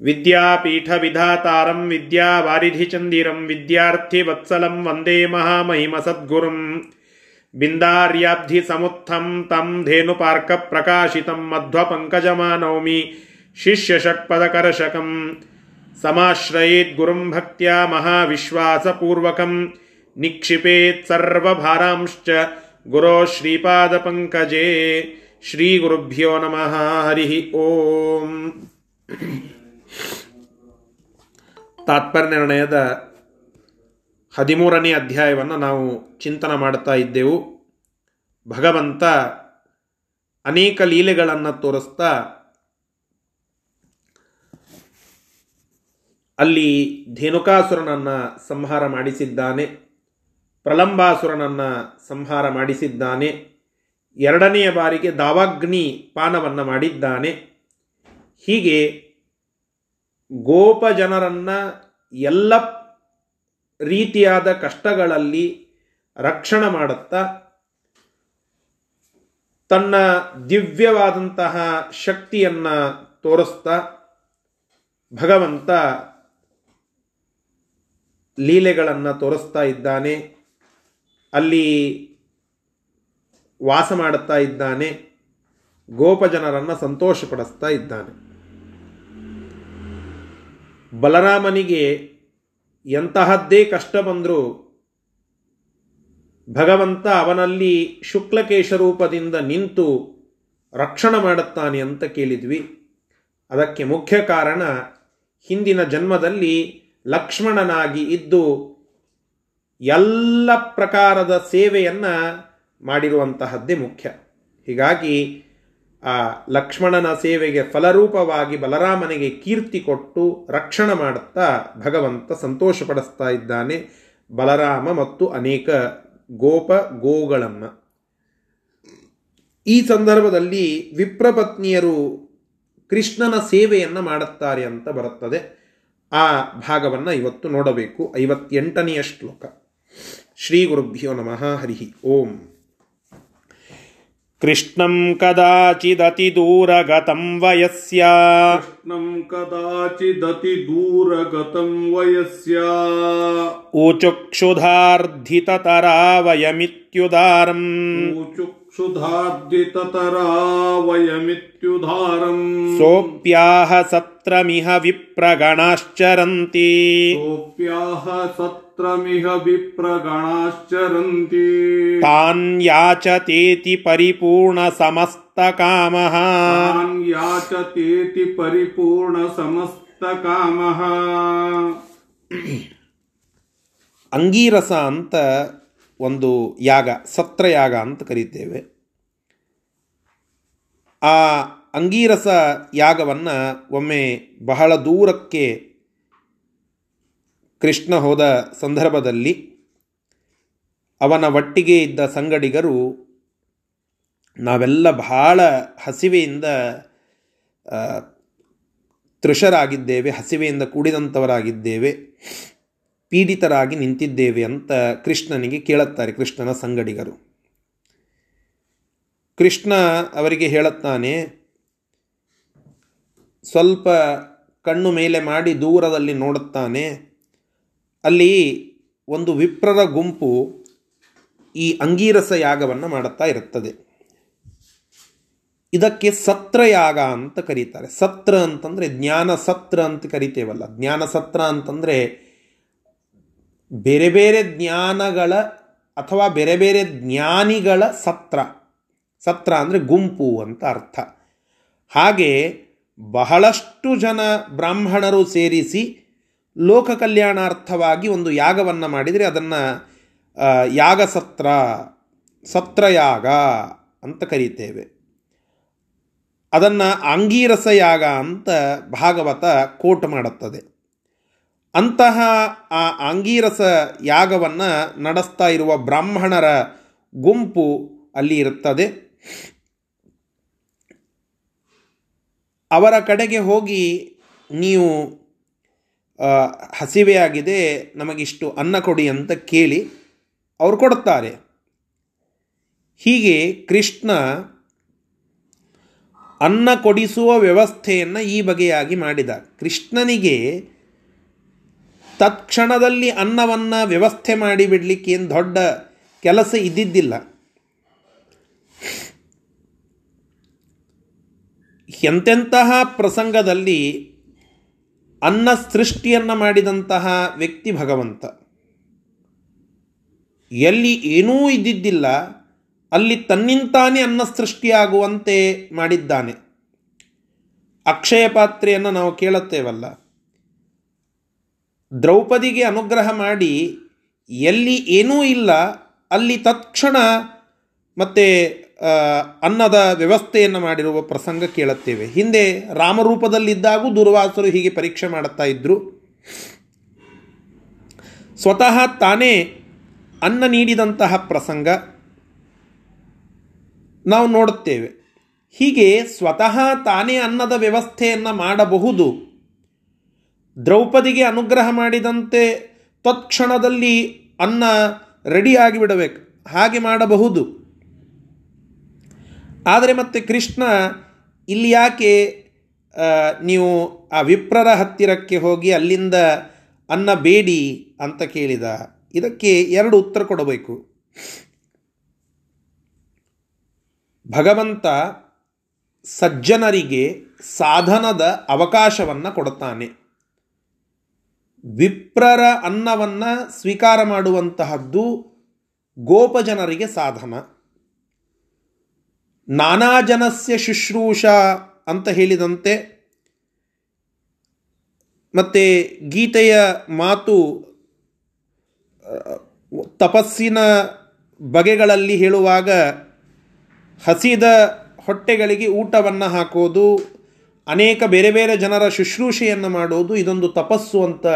विद्यापीठविधातारं विद्यावारिधिचन्दिरं विद्यार्थिवत्सलं वंदे महामहिमसद्गुरुं बिन्दार्याब्धिसमुत्थं तं धेनुपार्कप्रकाशितं मध्वपङ्कजमानौमि शिष्यषट्पदकर्षकं समाश्रयेद्गुरुं भक्त्या महाविश्वासपूर्वकं निक्षिपेत् सर्वभारांश्च गुरो श्रीपादपङ्कजे। श्रीगुरुभ्यो नमः। हरिः ओम्। ತಾತ್ಪರ್ಯ ನಿರ್ಣಯದ ಹದಿಮೂರನೇ ಅಧ್ಯಾಯವನ್ನು ನಾವು ಚಿಂತನ ಮಾಡ್ತಾ ಇದ್ದೆವು. ಭಗವಂತ ಅನೇಕ ಲೀಲೆಗಳನ್ನು ತೋರಿಸ್ತಾ ಅಲ್ಲಿ ಧೇನುಕಾಸುರನನ್ನು ಸಂಹಾರ ಮಾಡಿಸಿದ್ದಾನೆ, ಪ್ರಲಂಬಾಸುರನನ್ನು ಸಂಹಾರ ಮಾಡಿಸಿದ್ದಾನೆ, ಎರಡನೆಯ ಬಾರಿಗೆ ದಾವಾಗ್ನಿ ಪಾನವನ್ನು ಮಾಡಿದ್ದಾನೆ. ಹೀಗೆ ಗೋಪ ಜನರನ್ನು ಎಲ್ಲ ರೀತಿಯಾದ ಕಷ್ಟಗಳಲ್ಲಿ ರಕ್ಷಣೆ ಮಾಡುತ್ತಾ ತನ್ನ ದಿವ್ಯವಾದಂತಹ ಶಕ್ತಿಯನ್ನು ತೋರಿಸ್ತಾ ಭಗವಂತ ಲೀಲೆಗಳನ್ನು ತೋರಿಸ್ತಾ ಇದ್ದಾನೆ, ಅಲ್ಲಿ ವಾಸ ಮಾಡುತ್ತಾ ಇದ್ದಾನೆ ಗೋಪಜನರನ್ನು ಸಂತೋಷಪಡಿಸ್ತಾ ಇದ್ದಾನೆ. ಬಲರಾಮನಿಗೆ ಎಂತಹದ್ದೇ ಕಷ್ಟ ಬಂದರೂ ಭಗವಂತ ಅವನಲ್ಲಿ ಶುಕ್ಲಕೇಶ ರೂಪದಿಂದ ನಿಂತು ರಕ್ಷಣೆ ಮಾಡುತ್ತಾನೆ ಅಂತ ಕೇಳಿದ್ವಿ. ಅದಕ್ಕೆ ಮುಖ್ಯ ಕಾರಣ ಹಿಂದಿನ ಜನ್ಮದಲ್ಲಿ ಲಕ್ಷ್ಮಣನಾಗಿ ಇದ್ದು ಎಲ್ಲ ಪ್ರಕಾರದ ಸೇವೆಯನ್ನು ಮಾಡಿರುವಂತಹದ್ದೇ ಮುಖ್ಯ. ಹೀಗಾಗಿ ಆ ಲಕ್ಷ್ಮಣನ ಸೇವೆಗೆ ಫಲರೂಪವಾಗಿ ಬಲರಾಮನಿಗೆ ಕೀರ್ತಿ ಕೊಟ್ಟು ರಕ್ಷಣೆ ಮಾಡುತ್ತಾ ಭಗವಂತ ಸಂತೋಷಪಡಿಸ್ತಾ ಇದ್ದಾನೆ ಬಲರಾಮ ಮತ್ತು ಅನೇಕ ಗೋಪ ಗೋಗಳನ್ನು. ಈ ಸಂದರ್ಭದಲ್ಲಿ ವಿಪ್ರಪತ್ನಿಯರು ಕೃಷ್ಣನ ಸೇವೆಯನ್ನು ಮಾಡುತ್ತಾರೆ ಅಂತ ಬರುತ್ತದೆ. ಆ ಭಾಗವನ್ನು ಇವತ್ತು ನೋಡಬೇಕು. ಐವತ್ತೆಂಟನೆಯ ಶ್ಲೋಕ. ಶ್ರೀ ಗುರುಭ್ಯೋ ನಮಃ ಹರಿ ಓಂ. कृष्णं कदाचिदतिदूरगतं वयस्य कृष्णं कदाचिदतिदूरगतं वयस्य ऊचुक्षुधार्धिततरा वयमित्युदारम् ऊचुक्षुधार्धिततरा वयमित्युदारम् सोऽप्याह सत्रमिह विप्रगणाश्चरन्ति सोऽप्याह सत्रमिह विप्रगणाश्चरन्ति तान् याचतेति परिपूर्णसमस्तकामः तान् याचतेति परिपूर्णसमस्तकामः ಅಂಗೀರಸ ಅಂತ ಒಂದು ಯಾಗ ಸತ್ರಯಾಗ ಅಂತ ಕರೀತೇವೆ ಆ ಅಂಗೀರಸ ಯಾಗವನ್ನು ಒಮ್ಮೆ ಬಹಳ ದೂರಕ್ಕೆ ಕೃಷ್ಣ ಹೋದ ಸಂದರ್ಭದಲ್ಲಿ ಅವನ ಒಟ್ಟಿಗೆ ಇದ್ದ ಸಂಗಡಿಗರು ನಾವೆಲ್ಲ ಬಹಳ ಹಸಿವೆಯಿಂದ ತೃಷರಾಗಿದ್ದೇವೆ, ಹಸಿವೆಯಿಂದ ಕೂಡಿದಂಥವರಾಗಿದ್ದೇವೆ ಪೀಡಿತರಾಗಿ ನಿಂತಿದ್ದೇವೆ ಅಂತ ಕೃಷ್ಣನಿಗೆ ಕೇಳುತ್ತಾರೆ ಕೃಷ್ಣನ ಸಂಗಡಿಗರು. ಕೃಷ್ಣ ಅವರಿಗೆ ಹೇಳುತ್ತಾನೆ ಸ್ವಲ್ಪ ಕಣ್ಣು ಮೇಲೆ ಮಾಡಿ ದೂರದಲ್ಲಿ ನೋಡುತ್ತಾನೆ. ಅಲ್ಲಿ ಒಂದು ವಿಪ್ರರ ಗುಂಪು ಈ ಅಂಗೀರಸ ಯಾಗವನ್ನು ಮಾಡುತ್ತಾ ಇರುತ್ತದೆ. ಇದಕ್ಕೆ ಸತ್ರಯಾಗ ಅಂತ ಕರೀತಾರೆ. ಸತ್ರ ಅಂತಂದರೆ ಜ್ಞಾನ ಸತ್ರ ಅಂತ ಕರಿತೇವಲ್ಲ. ಜ್ಞಾನ ಸತ್ರ ಅಂತಂದರೆ ಬೇರೆ ಬೇರೆ ಜ್ಞಾನಗಳ ಅಥವಾ ಬೇರೆ ಬೇರೆ ಜ್ಞಾನಿಗಳ ಸತ್ರ. ಸತ್ರ ಅಂದರೆ ಗುಂಪು ಅಂತ ಅರ್ಥ. ಹಾಗೆ ಬಹಳಷ್ಟು ಜನ ಬ್ರಾಹ್ಮಣರು ಸೇರಿಸಿ ಲೋಕ ಕಲ್ಯಾಣಾರ್ಥವಾಗಿ ಒಂದು ಯಾಗವನ್ನು ಮಾಡಿದರೆ ಅದನ್ನು ಯಾಗಸತ್ರ, ಸತ್ರಯಾಗ ಅಂತ ಕರೀತೇವೆ. ಅದನ್ನು ಆಂಗೀರಸ ಯಾಗ ಅಂತ ಭಾಗವತ ಕೋಟ್ ಮಾಡುತ್ತದೆ. ಅಂತಹ ಆ ಅಂಗೀರಸ ಯಾಗವನ್ನು ನಡೆಸ್ತಾ ಇರುವ ಬ್ರಾಹ್ಮಣರ ಗುಂಪು ಅಲ್ಲಿ ಇರುತ್ತದೆ ಅವರ ಕಡೆಗೆ ಹೋಗಿ ನೀವು ಹಸಿವೆಯಾಗಿದೆ, ನಮಗಿಷ್ಟು ಅನ್ನ ಕೊಡಿ ಅಂತ ಕೇಳಿ ಅವರು ಕೊಡುತ್ತಾರೆ. ಹೀಗೆ ಕೃಷ್ಣ ಅನ್ನ ಕೊಡಿಸುವ ವ್ಯವಸ್ಥೆಯನ್ನು ಈ ಬಗೆಯಾಗಿ ಮಾಡಿದ. ಕೃಷ್ಣನಿಗೆ ತತ್ಕ್ಷಣದಲ್ಲಿ ಅನ್ನವನ್ನು ವ್ಯವಸ್ಥೆ ಮಾಡಿಬಿಡಲಿಕ್ಕೆ ಏನು ದೊಡ್ಡ ಕೆಲಸ ಇದ್ದಿದ್ದಿಲ್ಲ. ಎಂತೆಂತಹ ಪ್ರಸಂಗದಲ್ಲಿ ಅನ್ನ ಸೃಷ್ಟಿಯನ್ನು ಮಾಡಿದಂತಹ ವ್ಯಕ್ತಿ ಭಗವಂತ. ಎಲ್ಲಿ ಏನೂ ಇದ್ದಿದ್ದಿಲ್ಲ, ಅಲ್ಲಿ ತನ್ನಿಂತಾನೇ ಅನ್ನ ಸೃಷ್ಟಿಯಾಗುವಂತೆ ಮಾಡಿದ್ದಾನೆ. ಅಕ್ಷಯ ಪಾತ್ರೆಯನ್ನು ನಾವು ಕೇಳುತ್ತೇವಲ್ಲ. ದ್ರೌಪದಿಗೆ ಅನುಗ್ರಹ ಮಾಡಿ ಎಲ್ಲಿ ಏನೂ ಇಲ್ಲ, ಅಲ್ಲಿ ತತ್ಕ್ಷಣ ಮತ್ತೆ ಅನ್ನದ ವ್ಯವಸ್ಥೆಯನ್ನು ಮಾಡಿರುವ ಪ್ರಸಂಗ ಕೇಳುತ್ತೇವೆ. ಹಿಂದೆ ರಾಮರೂಪದಲ್ಲಿದ್ದಾಗೂ ದುರ್ವಾಸರು ಹೀಗೆ ಪರೀಕ್ಷೆ ಮಾಡುತ್ತಾ ಇದ್ದರು ಸ್ವತಃ ತಾನೇ ಅನ್ನ ನೀಡಿದಂತಹ ಪ್ರಸಂಗ ನಾವು ನೋಡುತ್ತೇವೆ. ಹೀಗೆ ಸ್ವತಃ ತಾನೇ ಅನ್ನದ ವ್ಯವಸ್ಥೆಯನ್ನು ಮಾಡಬಹುದು. ದ್ರೌಪದಿಗೆ ಅನುಗ್ರಹ ಮಾಡಿದಂತೆ ತತ್ಕ್ಷಣದಲ್ಲಿ ಅನ್ನ ರೆಡಿ ಆಗಿಬಿಡಬೇಕು ಹಾಗೆ ಮಾಡಬಹುದು. ಆದರೆ ಮತ್ತೆ ಕೃಷ್ಣ ಇಲ್ಲಿ ಯಾಕೆ ನೀವು ಆ ವಿಪ್ರರ ಹತ್ತಿರಕ್ಕೆ ಹೋಗಿ ಅಲ್ಲಿಂದ ಅನ್ನ ಬೇಡಿ ಅಂತ ಕೇಳಿದ? ಇದಕ್ಕೆ ಎರಡು ಉತ್ತರ ಕೊಡಬೇಕು. ಭಗವಂತ ಸಜ್ಜನರಿಗೆ ಸಾಧನದ ಅವಕಾಶವನ್ನು ಕೊಡುತ್ತಾನೆ ವಿಪ್ರರ ಅನ್ನವನ್ನು ಸ್ವೀಕಾರ ಮಾಡುವಂತಹದ್ದು ಗೋಪಜನರಿಗೆ ಸಾಧನ. ನಾನಾ ಜನಸ್ಯ ಶುಶ್ರೂಷ ಅಂತ ಹೇಳಿದಂತೆ, ಮತ್ತು ಗೀತೆಯ ಮಾತು ತಪಸ್ಸಿನ ಬಗೆಗಳಲ್ಲಿ ಹೇಳುವಾಗ ಹಸಿದ ಹೊಟ್ಟೆಗಳಿಗೆ ಊಟವನ್ನು ಹಾಕೋದು, ಅನೇಕ ಬೇರೆ ಬೇರೆ ಜನರ ಶುಶ್ರೂಷೆಯನ್ನು ಮಾಡೋದು, ಇದೊಂದು ತಪಸ್ಸು ಅಂತ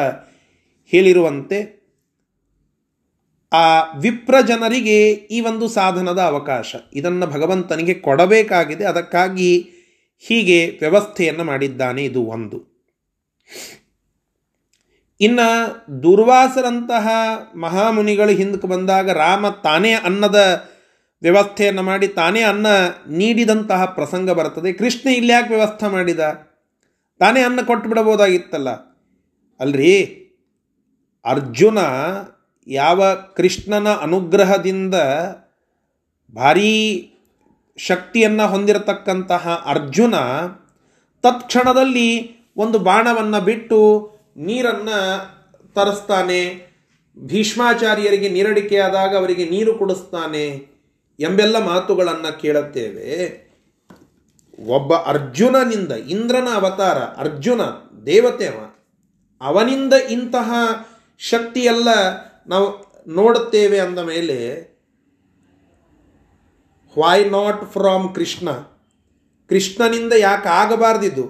ಹೇಳಿರುವಂತೆ ಆ ವಿಪ್ರ ಜನರಿಗೆ ಈ ಒಂದು ಸಾಧನದ ಅವಕಾಶ. ಇದನ್ನು ಭಗವಂತನಿಗೆ ಕೊಡಬೇಕಾಗಿದೆ. ಅದಕ್ಕಾಗಿ ಹೀಗೆ ವ್ಯವಸ್ಥೆಯನ್ನು ಮಾಡಿದ್ದಾನೆ ಇದು ಒಂದು. ಇನ್ನು ದುರ್ವಾಸರಂತಹ ಮಹಾಮುನಿಗಳು ಹಿಂದಕ್ಕೆ ಬಂದಾಗ ರಾಮ ತಾನೇ ಅನ್ನದ ವ್ಯವಸ್ಥೆಯನ್ನು ಮಾಡಿ ತಾನೇ ಅನ್ನ ನೀಡಿದಂತಹ ಪ್ರಸಂಗ ಬರ್ತದೆ ಕೃಷ್ಣ ಇಲ್ಲಿ ಯಾಕೆ ವ್ಯವಸ್ಥೆ ಮಾಡಿದ? ತಾನೇ ಅನ್ನ ಕೊಟ್ಟು ಬಿಡಬಹುದಾಗಿತ್ತಲ್ಲ. ಅಲ್ರಿ? ಅರ್ಜುನ ಯಾವ ಕೃಷ್ಣನ ಅನುಗ್ರಹದಿಂದ ಭಾರೀ ಶಕ್ತಿಯನ್ನು ಹೊಂದಿರತಕ್ಕಂತಹ ಅರ್ಜುನ ತತ್ಕ್ಷಣದಲ್ಲಿ ಒಂದು ಬಾಣವನ್ನು ಬಿಟ್ಟು ನೀರನ್ನು ತರಿಸ್ತಾನೆ, ಭೀಷ್ಮಾಚಾರ್ಯರಿಗೆ ನೀರಡಿಕೆಯಾದಾಗ ಅವರಿಗೆ ನೀರು ಕೊಡಿಸ್ತಾನೆ ಎಂಬೆಲ್ಲ ಮಾತುಗಳನ್ನು ಕೇಳುತ್ತೇವೆ. ಒಬ್ಬ ಅರ್ಜುನನಿಂದ, ಇಂದ್ರನ ಅವತಾರ, ಅರ್ಜುನ ದೇವತೆವ, ಅವನಿಂದ ಇಂತಹ ಶಕ್ತಿಯೆಲ್ಲ ನಾವು ನೋಡುತ್ತೇವೆ ಅಂದ ಮೇಲೆ ವೈ ನಾಟ್ ಫ್ರಾಮ್ ಕೃಷ್ಣ? ಕೃಷ್ಣನಿಂದ ಯಾಕೆ ಆಗಬಾರ್ದಿದ್ದು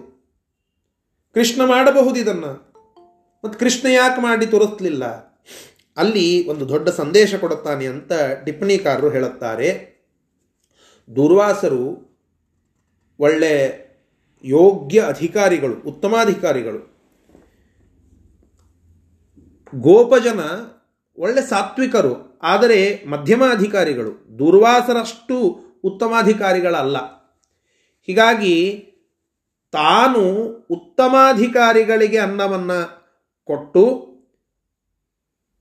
ಕೃಷ್ಣ ಮಾಡಬಹುದು ಇದನ್ನು, ಮತ್ತು ಕೃಷ್ಣ ಯಾಕೆ ಮಾಡಿ ತೋರಿಸ್ಲಿಲ್ಲ? ಅಲ್ಲಿ ಒಂದು ದೊಡ್ಡ ಸಂದೇಶ ಕೊಡುತ್ತಾನೆ ಅಂತ ಟಿಪ್ಪಣಿಕಾರರು ಹೇಳುತ್ತಾರೆ. ದುರ್ವಾಸರು ಒಳ್ಳೆ ಯೋಗ್ಯ ಅಧಿಕಾರಿಗಳು, ಉತ್ತಮಾಧಿಕಾರಿಗಳು. ಗೋಪಜನ ಒಳ್ಳೆ ಸಾತ್ವಿಕರು, ಆದರೆ ಮಧ್ಯಮಾಧಿಕಾರಿಗಳು, ದುರ್ವಾಸರಷ್ಟು ಉತ್ತಮಾಧಿಕಾರಿಗಳಲ್ಲ. ಹೀಗಾಗಿ ತಾನು ಉತ್ತಮಾಧಿಕಾರಿಗಳಿಗೆ ಅನ್ನವನ್ನು ಕೊಟ್ಟು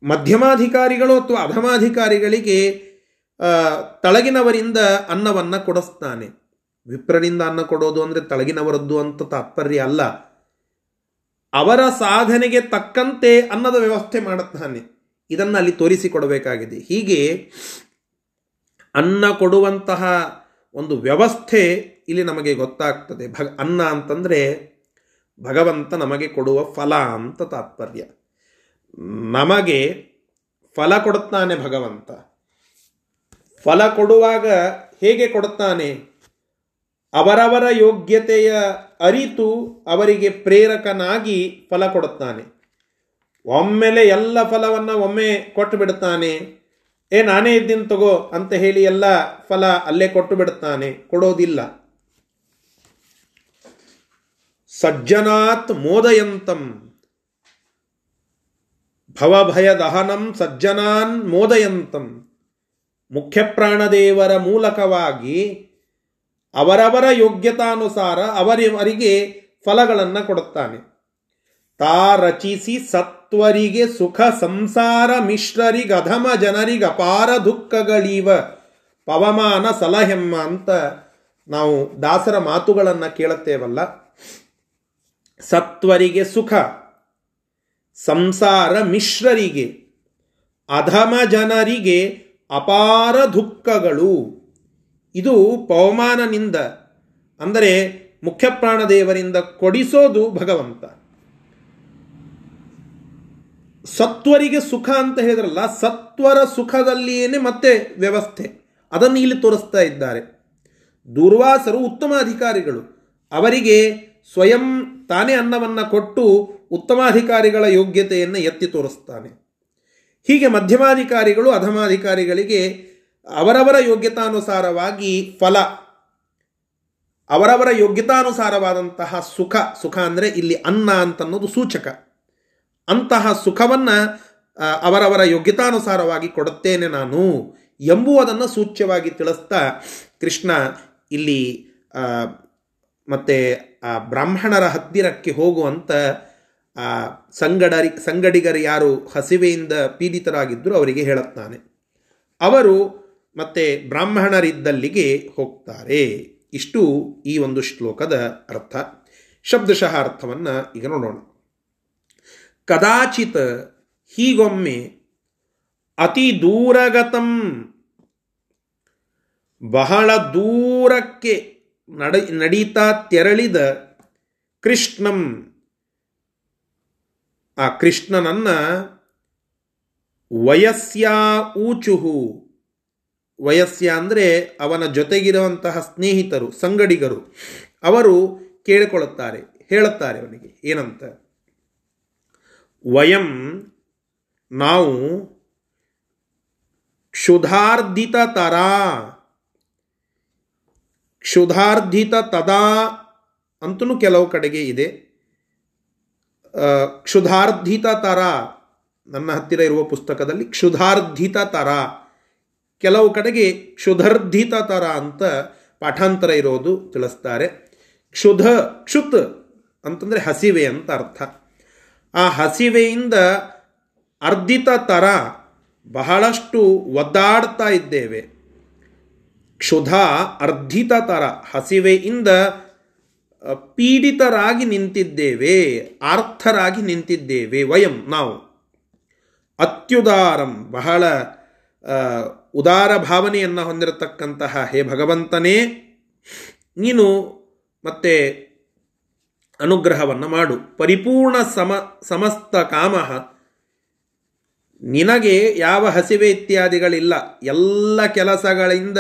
ಮಧ್ಯಮಾಧಿಕಾರಿಗಳು ಅಥವಾ ಅಧಮಾಧಿಕಾರಿಗಳಿಗೆ ತಳಗಿನವರಿಂದ ಅನ್ನವನ್ನು ಕೊಡಿಸ್ತಾನೆ. ವಿಪ್ರನಿಂದ ಅನ್ನ ಕೊಡೋದು ಅಂದರೆ ತಳಗಿನವರದ್ದು ಅಂತ ತಾತ್ಪರ್ಯ ಅಲ್ಲ. ಅವರ ಸಾಧನೆಗೆ ತಕ್ಕಂತೆ ಅನ್ನದ ವ್ಯವಸ್ಥೆ ಮಾಡುತ್ತಾನೆ ಇದನ್ನು ಅಲ್ಲಿ ತೋರಿಸಿಕೊಡಬೇಕಾಗಿದೆ. ಹೀಗೆ ಅನ್ನ ಕೊಡುವಂತಹ ಒಂದು ವ್ಯವಸ್ಥೆ ಇಲ್ಲಿ ನಮಗೆ ಗೊತ್ತಾಗ್ತದೆ. ಭಗ, ಅನ್ನ ಅಂತಂದರೆ ಭಗವಂತ ನಮಗೆ ಕೊಡುವ ಫಲ ಅಂತ ತಾತ್ಪರ್ಯ. ನಮಗೆ ಫಲ ಕೊಡುತ್ತಾನೆ ಭಗವಂತ. ಫಲ ಕೊಡುವಾಗ ಹೇಗೆ ಕೊಡುತ್ತಾನೆ? ಅವರವರ ಯೋಗ್ಯತೆಯ ಅರಿತು ಅವರಿಗೆ ಪ್ರೇರಕನಾಗಿ ಫಲ ಕೊಡುತ್ತಾನೆ. ಒಮ್ಮೆಲೆ ಎಲ್ಲ ಫಲವನ್ನು ಒಮ್ಮೆ ಕೊಟ್ಟು ಬಿಡುತ್ತಾನೆ. ಏ, ನಾನೇ ಇದ್ದೀನಿ ತಗೋ ಅಂತ ಹೇಳಿ ಎಲ್ಲ ಫಲ ಅಲ್ಲೇ ಕೊಟ್ಟು ಬಿಡುತ್ತಾನೆ. ಕೊಡೋದಿಲ್ಲ. ಸಜ್ಜನಾತ್ ಮೋದಯಂತಂ. ಭವಭಯ ದಹನಂ ಸಜ್ಜನಾನ್ ಮೋದಯಂತಂ. ಮುಖ್ಯ ಪ್ರಾಣದೇವರ ಮೂಲಕವಾಗಿ ಅವರವರ ಯೋಗ್ಯತಾನುಸಾರ ಅವರವರಿಗೆ ಫಲಗಳನ್ನು ಕೊಡುತ್ತಾನೆ. ತಾ ರಚಿಸಿ ಸತ್ವರಿಗೆ ಸುಖ ಸಂಸಾರ ಮಿಶ್ರರಿಗೆ ಅಧಮ ಜನರಿಗೆ ಅಪಾರ ದುಃಖಗಳೀವ. ಪವಮಾನ ಸಲಹೆಮ್ಮ ಅಂತ ನಾವು ದಾಸರ ಮಾತುಗಳನ್ನು ಕೇಳುತ್ತೇವಲ್ಲ. ಸತ್ವರಿಗೆ ಸುಖ, ಸಂಸಾರ ಮಿಶ್ರರಿಗೆ ಅಧಮ ಜನರಿಗೆ ಅಪಾರ ದುಃಖಗಳು. ಇದು ಪವಮಾನನಿಂದ, ಅಂದರೆ ಮುಖ್ಯಪ್ರಾಣದೇವರಿಂದ ಕೊಡಿಸೋದು ಭಗವಂತ. ಸತ್ವರಿಗೆ ಸುಖ ಅಂತ ಹೇಳಿದ್ರಲ್ಲ, ಸತ್ವರ ಸುಖದಲ್ಲಿಯೇನೆ ಮತ್ತೆ ವ್ಯವಸ್ಥೆ. ಅದನ್ನು ಇಲ್ಲಿ ತೋರಿಸ್ತಾ ಇದ್ದಾರೆ. ದುರ್ವಾಸರು ಉತ್ತಮ ಅಧಿಕಾರಿಗಳು. ಅವರಿಗೆ ಸ್ವಯಂ ತಾನೇ ಅನ್ನವನ್ನು ಕೊಟ್ಟು ಉತ್ತಮಾಧಿಕಾರಿಗಳ ಯೋಗ್ಯತೆಯನ್ನು ಎತ್ತಿ ತೋರಿಸ್ತಾನೆ. ಹೀಗೆ ಮಧ್ಯಮಾಧಿಕಾರಿಗಳು, ಅಧಮಾಧಿಕಾರಿಗಳಿಗೆ ಅವರವರ ಯೋಗ್ಯತಾನುಸಾರವಾಗಿ ಫಲ, ಅವರವರ ಯೋಗ್ಯತಾನುಸಾರವಾದಂತಹ ಸುಖ ಸುಖ ಅಂದರೆ ಇಲ್ಲಿ ಅನ್ನ ಅಂತನ್ನೋದು ಸೂಚಕ. ಅಂತಹ ಸುಖವನ್ನು ಅವರವರ ಯೋಗ್ಯತಾನುಸಾರವಾಗಿ ಕೊಡುತ್ತೇನೆ ನಾನು ಎಂಬುವುದನ್ನು ಸೂಚ್ಯವಾಗಿ ತಿಳಿಸ್ತಾ ಕೃಷ್ಣ ಇಲ್ಲಿ ಮತ್ತು ಆ ಬ್ರಾಹ್ಮಣರ ಹತ್ತಿರಕ್ಕೆ ಹೋಗುವಂಥ ಸಂಗಡರಿ, ಸಂಗಡಿಗರು ಯಾರು ಹಸಿವೆಯಿಂದ ಪೀಡಿತರಾಗಿದ್ದರು ಅವರಿಗೆ ಹೇಳುತ್ತಾನೆ. ಅವರು ಮತ್ತೆ ಬ್ರಾಹ್ಮಣರಿದ್ದಲ್ಲಿಗೆ ಹೋಗ್ತಾರೆ. ಇಷ್ಟು ಈ ಒಂದು ಶ್ಲೋಕದ ಅರ್ಥ. ಶಬ್ದಶಃ ಅರ್ಥವನ್ನು ಈಗ ನೋಡೋಣ. ಕದಾಚಿತ್ ಹೀಗೊಮ್ಮೆ, ಅತಿ ದೂರಗತಂ, ಬಹಳ ದೂರಕ್ಕೆ ನಡ, ನಡೀತಾ ತೆರಳಿದ ಕೃಷ್ಣಂ. ಆ ಕೃಷ್ಣನನ್ನ ವಯಸ್ಸ್ಯಾ ಊಚುಹು, ವಯಸ್ಯ ಅಂದರೆ ಅವನ ಜೊತೆಗಿರುವಂತಹ ಸ್ನೇಹಿತರು, ಸಂಗಡಿಗರು, ಅವರು ಕೇಳಿಕೊಳ್ಳುತ್ತಾರೆ ಹೇಳುತ್ತಾರೆ ಅವನಿಗೆ, ಏನಂತ? ವಯಂ ನಾವು ಕ್ಷುಧಾರ್ಧಿತ ತರ, ಕ್ಷುಧಾರ್ಧಿತ ತದಾ ಅಂತೂ ಕೆಲವು ಕಡೆಗೆ ಇದೆ. ಕ್ಷುಧಾರ್ಧಿತ ತರ, ನನ್ನ ಹತ್ತಿರ ಇರುವ ಪುಸ್ತಕದಲ್ಲಿ ಕ್ಷುಧಾರ್ಧಿತ ತರ, ಕೆಲವು ಕಡೆಗೆ ಕ್ಷುಧರ್ಧಿತ ತರ ಅಂತ ಪಾಠಾಂತರ ಇರೋದು ತಿಳಿಸ್ತಾರೆ. ಕ್ಷುಧ, ಕ್ಷುತ್ ಅಂತಂದರೆ ಹಸಿವೆ ಅಂತ ಅರ್ಥ. ಆ ಹಸಿವೆಯಿಂದ ಅರ್ಧಿತ ತರ ಬಹಳಷ್ಟು ಒದ್ದಾಡ್ತಾ ಇದ್ದೇವೆ. ಕ್ಷುಧ ಅರ್ಧಿತ ತರ ಹಸಿವೆಯಿಂದ ಪೀಡಿತರಾಗಿ ನಿಂತಿದ್ದೇವೆ, ಆರ್ಥರಾಗಿ ನಿಂತಿದ್ದೇವೆ, ವಯಂ, ನಾವು. ಅತ್ಯುದಾರಂ, ಬಹಳ ಉದಾರ ಭಾವನೆಯನ್ನು ಹೊಂದಿರತಕ್ಕಂತಹ ಹೇ ಭಗವಂತನೇ, ನೀನು ಮತ್ತೆ ಅನುಗ್ರಹವನ್ನು ಮಾಡು. ಪರಿಪೂರ್ಣ ಸಮ, ಸಮಸ್ತ ಕಾಮ ನಿನಗೆ ಯಾವ ಹಸಿವೆ ಇತ್ಯಾದಿಗಳಿಲ್ಲ. ಎಲ್ಲ ಕೆಲಸಗಳಿಂದ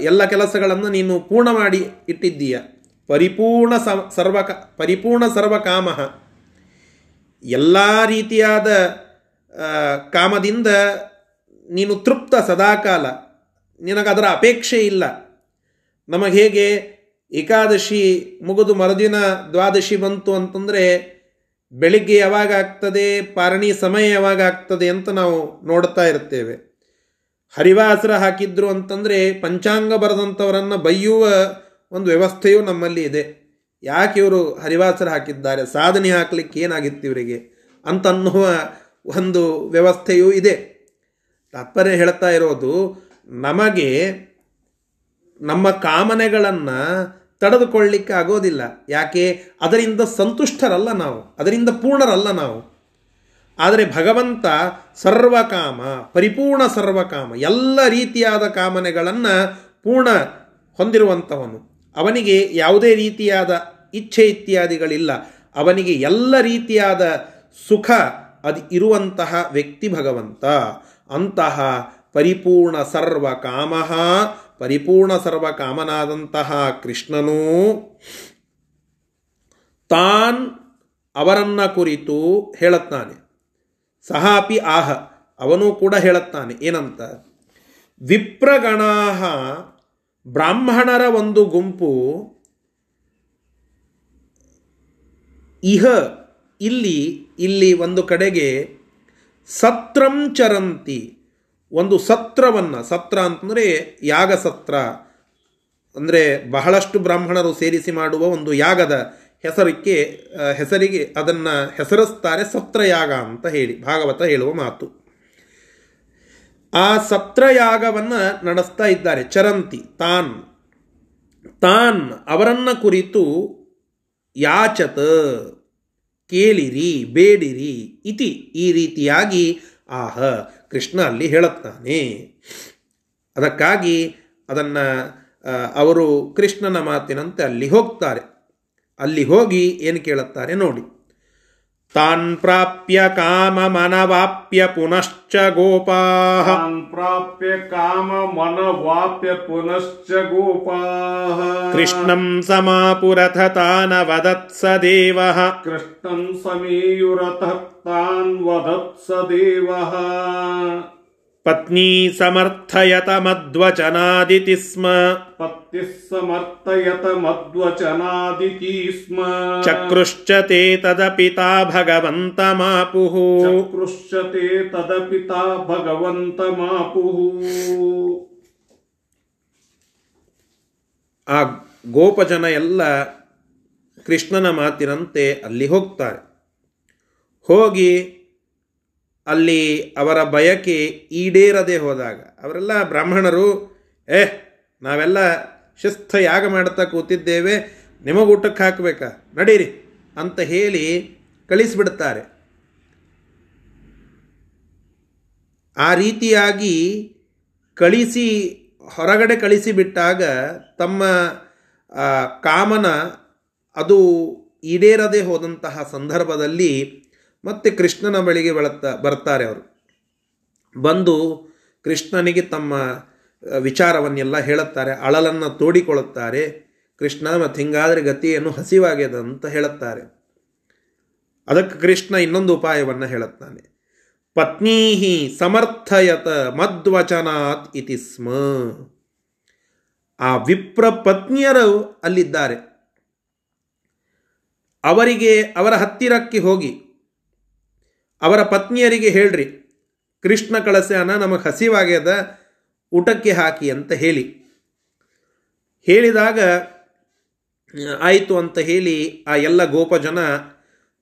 ಎಲ್ಲ ಕೆಲಸಗಳನ್ನು ನೀನು ಪೂರ್ಣ ಮಾಡಿ ಇಟ್ಟಿದ್ದೀಯ. ಪರಿಪೂರ್ಣ ಸರ್ವ ಪರಿಪೂರ್ಣ ಸರ್ವಕಾಮ ಎಲ್ಲ ರೀತಿಯಾದ ಕಾಮದಿಂದ ನೀನು ತೃಪ್ತ ಸದಾಕಾಲ. ನಿನಗದರ ಅಪೇಕ್ಷೆ ಇಲ್ಲ. ನಮಗೆ ಹೇಗೆ ಏಕಾದಶಿ ಮುಗಿದು ಮರುದಿನ ದ್ವಾದಶಿ ಬಂತು ಅಂತಂದರೆ ಬೆಳಿಗ್ಗೆ ಯಾವಾಗ ಆಗ್ತದೆ, ಪಾರಣಿ ಸಮಯ ಯಾವಾಗ ಆಗ್ತದೆ ಅಂತ ನಾವು ನೋಡ್ತಾ ಇರ್ತೇವೆ. ಹರಿವಾಸರ ಹಾಕಿದ್ರು ಅಂತಂದರೆ ಪಂಚಾಂಗ ಬರೆದಂಥವರನ್ನು ಬೈಯುವ ಒಂದು ವ್ಯವಸ್ಥೆಯೂ ನಮ್ಮಲ್ಲಿ ಇದೆ. ಯಾಕೆ ಇವರು ಹರಿವಾಸರ ಹಾಕಿದ್ದಾರೆ? ಸಾಧನೆ ಹಾಕಲಿಕ್ಕೆ ಏನಾಗಿತ್ತು ಇವರಿಗೆ? ಅಂತನ್ನುವ ಒಂದು ವ್ಯವಸ್ಥೆಯೂ ಇದೆ. ತಾತ್ಪರ್ಯ ಹೇಳ್ತಾ ಇರೋದು, ನಮಗೆ ನಮ್ಮ ಕಾಮನೆಗಳನ್ನು ತಡೆದುಕೊಳ್ಳಿಕ್ಕೆ ಆಗೋದಿಲ್ಲ. ಯಾಕೆ? ಅದರಿಂದ ಸಂತುಷ್ಟರಲ್ಲ ನಾವು. ಅದರಿಂದ ಪೂರ್ಣರಲ್ಲ ನಾವು. ಆದರೆ ಭಗವಂತ ಸರ್ವಕಾಮ, ಪರಿಪೂರ್ಣ ಸರ್ವಕಾಮ, ಎಲ್ಲ ರೀತಿಯಾದ ಕಾಮನೆಗಳನ್ನು ಪೂರ್ಣ ಹೊಂದಿರುವಂಥವನು ಅವನಿಗೆ ಯಾವುದೇ ರೀತಿಯಾದ ಇಚ್ಛೆ ಇತ್ಯಾದಿಗಳಿಲ್ಲ. ಅವನಿಗೆ ಎಲ್ಲ ರೀತಿಯಾದ ಸುಖ ಅದು ಇರುವಂತಹ ವ್ಯಕ್ತಿ ಭಗವಂತ. ಅಂತಹ ಪರಿಪೂರ್ಣ ಸರ್ವ ಕಾಮ ಪರಿಪೂರ್ಣ ಸರ್ವ ಕೃಷ್ಣನೂ ತಾನ್ ಅವರನ್ನ ಕುರಿತು ಹೇಳುತ್ತಾನೆ. ಸಹಾಪಿ ಆಹ, ಅವನೂ ಕೂಡ ಹೇಳುತ್ತಾನೆ. ಏನಂತ? ವಿಪ್ರಗಣಾಹ, ಬ್ರಾಹ್ಮಣರ ಒಂದು ಗುಂಪು ಇಹ, ಇಲ್ಲಿ ಇಲ್ಲಿ ಒಂದು ಕಡೆಗೆ ಸತ್ರಂ ಚರಂತಿ. ಒಂದು ಸತ್ರವನ್ನು, ಸತ್ರ ಅಂತಂದರೆ ಯಾಗ ಸತ್ರ. ಅಂದರೆ ಬಹಳಷ್ಟು ಬ್ರಾಹ್ಮಣರು ಸೇರಿಸಿ ಮಾಡುವ ಒಂದು ಯಾಗದ ಹೆಸರಿಗೆ ಹೆಸರಿಗೆ ಅದನ್ನು ಹೆಸರಿಸ್ತಾರೆ ಸತ್ರಯಾಗ ಅಂತ ಹೇಳಿ, ಭಾಗವತ ಹೇಳುವ ಮಾತು. ಆ ಸತ್ರಯಾಗವನ್ನು ನಡೆಸ್ತಾ ಇದ್ದಾರೆ ಚರಂತಿ, ತಾನ್. ತಾನ್ ಅವರನ್ನು ಕುರಿತು ಯಾಚತ, ಕೇಳಿರಿ, ಬೇಡಿರಿ, ಇತಿ ಈ ರೀತಿಯಾಗಿ ಆಹ ಕೃಷ್ಣ ಅಲ್ಲಿ ಹೇಳುತ್ತಾನೆ. ಅದಕ್ಕಾಗಿ ಅದನ್ನು ಅವರು ಕೃಷ್ಣನ ಮಾತಿನಂತೆ ಅಲ್ಲಿ ಹೋಗ್ತಾರೆ. ಅಲ್ಲಿ ಹೋಗಿ ಏನು ಕೇಳುತ್ತಾರೆ ನೋಡಿ. ತಾನ್ ಪ್ರಾಪ್ಯ ಕಾಮ ಮನವಾಪ್ಯ ಪುನಶ್ಚ ಗೋಪಾ. ಪ್ರಾಪ್ಯ ಕಾಮ ಮನವಾಪ್ಯ ಪುನಶ್ಚ ಗೋಪಾ. ಕೃಷ್ಣಂ ಸಮಾಪುರಥ ತಾನ ವದತ್ಸ ದೇವ. ಕೃಷ್ಣಂ ಸಮೀಯುರಥ ವದತ್ಸ ದೇವ ಪತ್ನಿ ಸಮರ್ಥಯತ ಮದ್ವಚನಾದಿತಿ ಸ್ಮ ಪತ್ತಿ ಸಮರ್ಥಯತ ಮದ್ವಚನಾದಿತಿ ಸ್ಮ ಚಕ್ರುಶ್ಚ ತೇ ತದಪಿತಾ ಭಗವಂತ ಮಾಪುಃ ते ತದಪಿತಾ ಭಗವಂತ ಮಾಪುಃ ಆ ಗೋಪಜನ ಎಲ್ಲ ಕೃಷ್ಣನ ಮಾತಿನಂತೆ ಅಲ್ಲಿ ಹೋಗ್ತಾರೆ. ಹೋಗಿ ಅಲ್ಲಿ ಅವರ ಬಯಕೆ ಈಡೇರದೆ ಹೋದಾಗ ಅವರೆಲ್ಲ ಬ್ರಾಹ್ಮಣರು, ಏ, ನಾವೆಲ್ಲ ಶಿಸ್ತ ಯಾಗ ಮಾಡ್ತಾ ಕೂತಿದ್ದೇವೆ, ನಿಮಗೆ ಊಟಕ್ಕೆ ಹಾಕಬೇಕಾ? ನಡೀರಿ, ಅಂತ ಹೇಳಿ ಕಳಿಸಿಬಿಡ್ತಾರೆ. ಆ ರೀತಿಯಾಗಿ ಕಳಿಸಿ, ಹೊರಗಡೆ ಕಳಿಸಿಬಿಟ್ಟಾಗ ತಮ್ಮ ಕಾಮನ ಅದು ಈಡೇರದೆ ಹೋದಂತಹ ಸಂದರ್ಭದಲ್ಲಿ ಮತ್ತೆ ಕೃಷ್ಣನ ಬಳಿಗೆ ಬೆಳತ್ತಾ ಬರ್ತಾರೆ ಅವರು. ಬಂದು ಕೃಷ್ಣನಿಗೆ ತಮ್ಮ ವಿಚಾರವನ್ನೆಲ್ಲ ಹೇಳುತ್ತಾರೆ, ಅಳಲನ್ನು ತೋಡಿಕೊಳ್ಳುತ್ತಾರೆ. ಕೃಷ್ಣ ಮತ್ತು ಹಿಂಗಾದರೆ ಗತಿಯನ್ನು ಹಸಿವಾಗ್ಯದ ಅಂತ ಹೇಳುತ್ತಾರೆ. ಅದಕ್ಕೆ ಕೃಷ್ಣ ಇನ್ನೊಂದು ಉಪಾಯವನ್ನು ಹೇಳುತ್ತಾನೆ. ಪತ್ನೀಹಿ ಸಮರ್ಥಯತ ಮದ್ವಚನಾತ್ ಇತಿ ಸ್ಮ. ಆ ವಿಪ್ರ ಪತ್ನಿಯರು ಅಲ್ಲಿದ್ದಾರೆ. ಅವರಿಗೆ ಅವರ ಹತ್ತಿರಕ್ಕೆ ಹೋಗಿ ಅವರ ಪತ್ನಿಯರಿಗೆ ಹೇಳ್ರಿ, ಕೃಷ್ಣ ಕಳಸ್ಯಾನ ನಮಗೆ ಹಸಿವಾಗ್ಯದ, ಊಟಕ್ಕೆ ಹಾಕಿ ಅಂತ ಹೇಳಿ. ಹೇಳಿದಾಗ, ಆಯಿತು ಅಂತ ಹೇಳಿ ಆ ಎಲ್ಲ ಗೋಪ ಜನ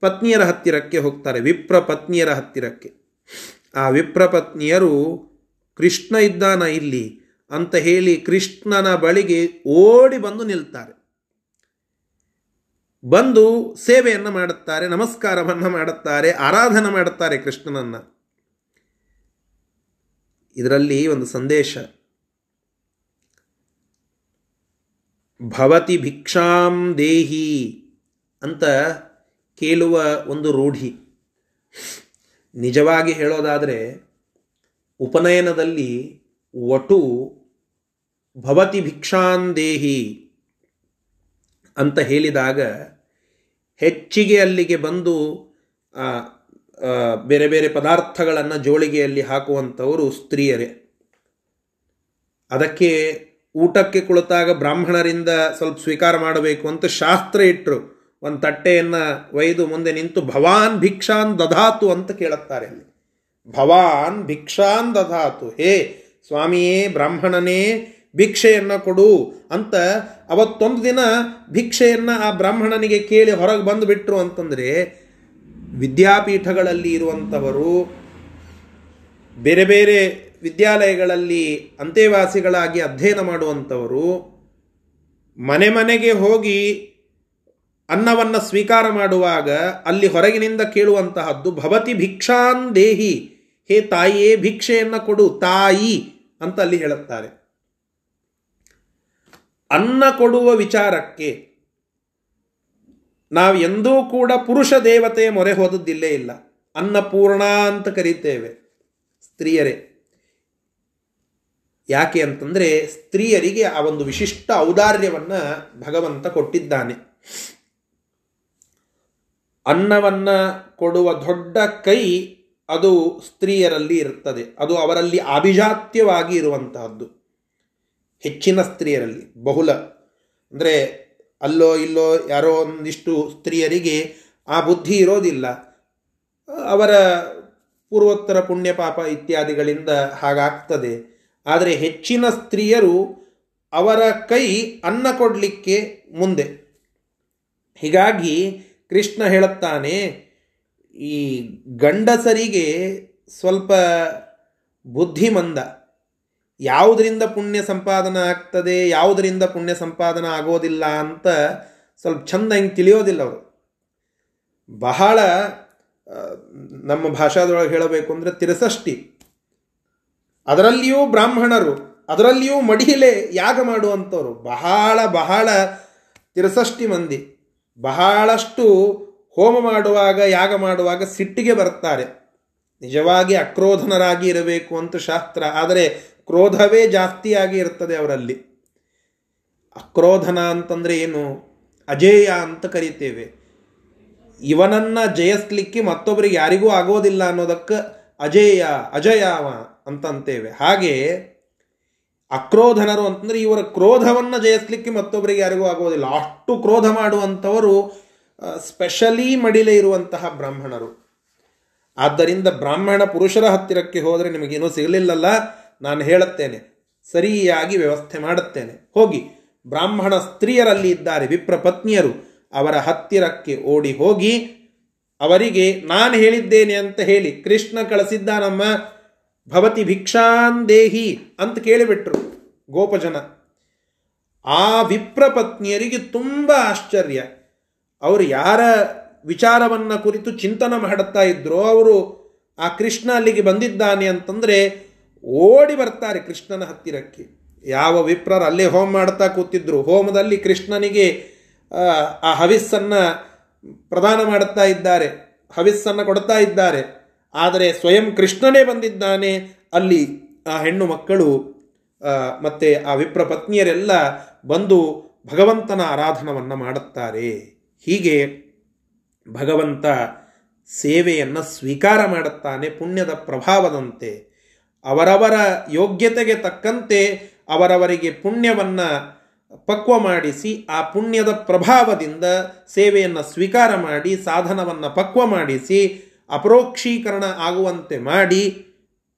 ಪತ್ನಿಯರ ಹತ್ತಿರಕ್ಕೆ ಹೋಗ್ತಾರೆ, ವಿಪ್ರ ಪತ್ನಿಯರ ಹತ್ತಿರಕ್ಕೆ. ಆ ವಿಪ್ರ ಪತ್ನಿಯರು, ಕೃಷ್ಣ ಇದ್ದಾನ ಇಲ್ಲಿ ಅಂತ ಹೇಳಿ ಕೃಷ್ಣನ ಬಳಿಗೆ ಓಡಿ ಬಂದು ನಿಲ್ತಾರೆ. ಬಂದು ಸೇವೆಯನ್ನು ಮಾಡುತ್ತಾರೆ, ನಮಸ್ಕಾರವನ್ನು ಮಾಡುತ್ತಾರೆ, ಆರಾಧನೆ ಮಾಡುತ್ತಾರೆ ಕೃಷ್ಣನನ್ನು. ಇದರಲ್ಲಿ ಒಂದು ಸಂದೇಶ. ಭವತಿ ಭಿಕ್ಷಾಂ ದೇಹಿ ಅಂತ ಕೇಳುವ ಒಂದು ರೂಢಿ. ನಿಜವಾಗಿ ಹೇಳೋದಾದರೆ, ಉಪನಯನದಲ್ಲಿ ವಟು ಭವತಿ ಭಿಕ್ಷಾಂದೇಹಿ ಅಂತ ಹೇಳಿದಾಗ ಹೆಚ್ಚಿಗೆ ಅಲ್ಲಿಗೆ ಬಂದು ಬೇರೆ ಬೇರೆ ಪದಾರ್ಥಗಳನ್ನು ಜೋಳಿಗೆಯಲ್ಲಿ ಹಾಕುವಂಥವರು ಸ್ತ್ರೀಯರೇ. ಅದಕ್ಕೆ ಊಟಕ್ಕೆ ಕುಳಿತಾಗ ಬ್ರಾಹ್ಮಣರಿಂದ ಸ್ವಲ್ಪ ಸ್ವೀಕಾರ ಮಾಡಬೇಕು ಅಂತ ಶಾಸ್ತ್ರ ಇಟ್ಟರು ಒಂದು ತಟ್ಟೆಯನ್ನು ಒಯ್ದು ಮುಂದೆ ನಿಂತು ಭವಾನ್ ಭಿಕ್ಷಾನ್ ದಧಾತು ಅಂತ ಕೇಳುತ್ತಾರೆ ಅಲ್ಲಿ. ಭವಾನ್ ಭಿಕ್ಷಾನ್ ದಧಾತು. ಹೇ ಸ್ವಾಮಿಯೇ, ಬ್ರಾಹ್ಮಣನೇ ಭಿಕ್ಷೆಯನ್ನು ಕೊಡು ಅಂತ ಅವತ್ತೊಂದು ದಿನ ಭಿಕ್ಷೆಯನ್ನು ಆ ಬ್ರಾಹ್ಮಣನಿಗೆ ಕೇಳಿ ಹೊರಗೆ ಬಂದುಬಿಟ್ರು ಅಂತಂದರೆ ವಿದ್ಯಾಪೀಠಗಳಲ್ಲಿ ಇರುವಂಥವರು ಬೇರೆ ಬೇರೆ ವಿದ್ಯಾಲಯಗಳಲ್ಲಿ ಅಂತೆವಾಸಿಗಳಾಗಿ ಅಧ್ಯಯನ ಮಾಡುವಂಥವರು ಮನೆ ಮನೆಗೆ ಹೋಗಿ ಅನ್ನವನ್ನು ಸ್ವೀಕಾರ ಮಾಡುವಾಗ ಅಲ್ಲಿ ಹೊರಗಿನಿಂದ ಕೇಳುವಂತಹದ್ದು ಭವತಿ ಭಿಕ್ಷಾನ್ ದೇಹಿ ಹೇ ತಾಯಿಯೇ ಭಿಕ್ಷೆಯನ್ನು ಕೊಡು ತಾಯಿ ಅಂತ ಅಲ್ಲಿ ಹೇಳುತ್ತಾರೆ. ಅನ್ನ ಕೊಡುವ ವಿಚಾರಕ್ಕೆ ನಾವು ಎಂದೂ ಕೂಡ ಪುರುಷ ದೇವತೆ ಮೊರೆ ಹೋದದ್ದಿಲ್ಲೇ ಇಲ್ಲ ಅನ್ನಪೂರ್ಣ ಅಂತ ಕರೀತೇವೆ ಸ್ತ್ರೀಯರೇ. ಯಾಕೆ ಅಂತಂದರೆ ಸ್ತ್ರೀಯರಿಗೆ ಆ ಒಂದು ವಿಶಿಷ್ಟ ಔದಾರ್ಯವನ್ನು ಭಗವಂತ ಕೊಟ್ಟಿದ್ದಾನೆ. ಅನ್ನವನ್ನು ಕೊಡುವ ದೊಡ್ಡ ಕೈ ಅದು ಸ್ತ್ರೀಯರಲ್ಲಿ ಇರುತ್ತದೆ ಅದು ಅವರಲ್ಲಿ ಅಭಿಜಾತ್ಯವಾಗಿ ಇರುವಂತಹದ್ದು. ಹೆಚ್ಚಿನ ಸ್ತ್ರೀಯರಲ್ಲಿ ಬಹುಲ ಅಂದರೆ ಅಲ್ಲೋ ಇಲ್ಲೋ ಯಾರೋ ಒಂದಿಷ್ಟು ಸ್ತ್ರೀಯರಿಗೆ ಆ ಬುದ್ಧಿ ಇರೋದಿಲ್ಲ. ಅವರ ಪೂರ್ವೋತ್ತರ ಪುಣ್ಯ ಪಾಪ ಇತ್ಯಾದಿಗಳಿಂದ ಹಾಗಾಗ್ತದೆ. ಆದರೆ ಹೆಚ್ಚಿನ ಸ್ತ್ರೀಯರು ಅವರ ಕೈ ಅನ್ನ ಕೊಡಲಿಕ್ಕೆ ಮುಂದೆ. ಹೀಗಾಗಿ ಕೃಷ್ಣ ಹೇಳುತ್ತಾನೆ, ಈ ಗಂಡಸರಿಗೆ ಸ್ವಲ್ಪ ಬುದ್ಧಿಮಂದ ಯಾವುದರಿಂದ ಪುಣ್ಯ ಸಂಪಾದನೆ ಆಗ್ತದೆ, ಯಾವುದರಿಂದ ಪುಣ್ಯ ಸಂಪಾದನೆ ಆಗೋದಿಲ್ಲ ಅಂತ ಸ್ವಲ್ಪ ಚಂದ ಹಿಂಗೆ ತಿಳಿಯೋದಿಲ್ಲ ಅವರು. ಬಹಳ ನಮ್ಮ ಭಾಷಾದೊಳಗೆ ಹೇಳಬೇಕು ಅಂದರೆ ತಿರಸಷ್ಟಿ. ಅದರಲ್ಲಿಯೂ ಬ್ರಾಹ್ಮಣರು, ಅದರಲ್ಲಿಯೂ ಮಡಿಲೆ ಯಾಗ ಮಾಡುವಂಥವ್ರು, ಬಹಳ ಬಹಳ ತಿರಸಷ್ಟಿ ಮಂದಿ. ಬಹಳಷ್ಟು ಹೋಮ ಮಾಡುವಾಗ, ಯಾಗ ಮಾಡುವಾಗ ಸಿಟ್ಟಿಗೆ ಬರ್ತಾರೆ. ನಿಜವಾಗಿ ಅಕ್ರೋಧನರಾಗಿ ಇರಬೇಕು ಅಂತ ಶಾಸ್ತ್ರ. ಆದರೆ ಕ್ರೋಧವೇ ಜಾಸ್ತಿಯಾಗಿ ಇರ್ತದೆ ಅವರಲ್ಲಿ. ಅಕ್ರೋಧನ ಅಂತಂದರೆ ಏನು? ಅಜೇಯ ಅಂತ ಕರಿತೇವೆ. ಇವನನ್ನು ಜಯಿಸ್ಲಿಕ್ಕೆ ಮತ್ತೊಬ್ಬರಿಗೆ ಯಾರಿಗೂ ಆಗೋದಿಲ್ಲ ಅನ್ನೋದಕ್ಕೆ ಅಜೇಯ ಅಜಯಾವ ಅಂತಂತೇವೆ. ಹಾಗೆ ಅಕ್ರೋಧನರು ಅಂತಂದರೆ ಇವರ ಕ್ರೋಧವನ್ನು ಜಯಿಸ್ಲಿಕ್ಕೆ ಮತ್ತೊಬ್ಬರಿಗೆ ಯಾರಿಗೂ ಆಗೋದಿಲ್ಲ. ಅಷ್ಟು ಕ್ರೋಧ ಮಾಡುವಂಥವರು ಸ್ಪೆಷಲಿ ಮಡಿಲೆ ಇರುವಂತಹ ಬ್ರಾಹ್ಮಣರು. ಆದ್ದರಿಂದ ಬ್ರಾಹ್ಮಣ ಪುರುಷರ ಹತ್ತಿರಕ್ಕೆ ಹೋದರೆ ನಿಮಗೇನೂ ಸಿಗಲಿಲ್ಲಲ್ಲ. ನಾನು ಹೇಳುತ್ತೇನೆ, ಸರಿಯಾಗಿ ವ್ಯವಸ್ಥೆ ಮಾಡುತ್ತೇನೆ. ಹೋಗಿ, ಬ್ರಾಹ್ಮಣ ಸ್ತ್ರೀಯರಲ್ಲಿ ಇದ್ದಾರೆ ವಿಪ್ರ ಪತ್ನಿಯರು, ಅವರ ಹತ್ತಿರಕ್ಕೆ ಓಡಿ ಹೋಗಿ, ಅವರಿಗೆ ನಾನು ಹೇಳಿದ್ದೇನೆ ಅಂತ ಹೇಳಿ ಕೃಷ್ಣ ಕಳಿಸಿದ್ದ ನಮ್ಮ ಭವತಿ ಭಿಕ್ಷಾಂದೇಹಿ ಅಂತ ಕೇಳಿಬಿಟ್ರು ಗೋಪಜನ. ಆ ವಿಪ್ರ ಪತ್ನಿಯರಿಗೆ ತುಂಬ ಆಶ್ಚರ್ಯ. ಅವರು ಯಾರ ವಿಚಾರವನ್ನು ಕುರಿತು ಚಿಂತನೆ ಮಾಡುತ್ತಾ ಇದ್ರೋ, ಅವರು ಆ ಕೃಷ್ಣ ಅಲ್ಲಿಗೆ ಬಂದಿದ್ದಾನೆ ಅಂತಂದರೆ ಓಡಿ ಬರ್ತಾರೆ ಕೃಷ್ಣನ ಹತ್ತಿರಕ್ಕೆ. ಯಾವ ವಿಪ್ರರು ಅಲ್ಲೇ ಹೋಮ ಮಾಡ್ತಾ ಕೂತಿದ್ರು. ಹೋಮದಲ್ಲಿ ಕೃಷ್ಣನಿಗೆ, ಆ ಹವಿಸ್ಸನ್ನು ಪ್ರದಾನ ಮಾಡುತ್ತಾ ಇದ್ದಾರೆ. ಹವಿಸ್ಸನ್ನು ಕೊಡ್ತಾ ಇದ್ದಾರೆ. ಆದರೆ ಸ್ವಯಂ ಕೃಷ್ಣನೇ ಬಂದಿದ್ದಾನೆ. ಅಲ್ಲಿ ಆ ಹೆಣ್ಣು ಮಕ್ಕಳು ಮತ್ತು ಆ ವಿಪ್ರ ಪತ್ನಿಯರೆಲ್ಲ ಬಂದು ಭಗವಂತನ ಆರಾಧನವನ್ನು ಮಾಡುತ್ತಾರೆ. ಹೀಗೆ ಭಗವಂತ ಸೇವೆಯನ್ನು ಸ್ವೀಕಾರ ಮಾಡುತ್ತಾನೆ ಪುಣ್ಯದ ಪ್ರಭಾವದಂತೆ. ಅವರವರ ಯೋಗ್ಯತೆಗೆ ತಕ್ಕಂತೆ ಅವರವರಿಗೆ ಪುಣ್ಯವನ್ನು ಪಕ್ವ ಮಾಡಿಸಿ, ಆ ಪುಣ್ಯದ ಪ್ರಭಾವದಿಂದ ಸೇವೆಯನ್ನು ಸ್ವೀಕಾರ ಮಾಡಿ, ಸಾಧನವನ್ನು ಪಕ್ವ ಮಾಡಿಸಿ, ಅಪರೋಕ್ಷೀಕರಣ ಆಗುವಂತೆ ಮಾಡಿ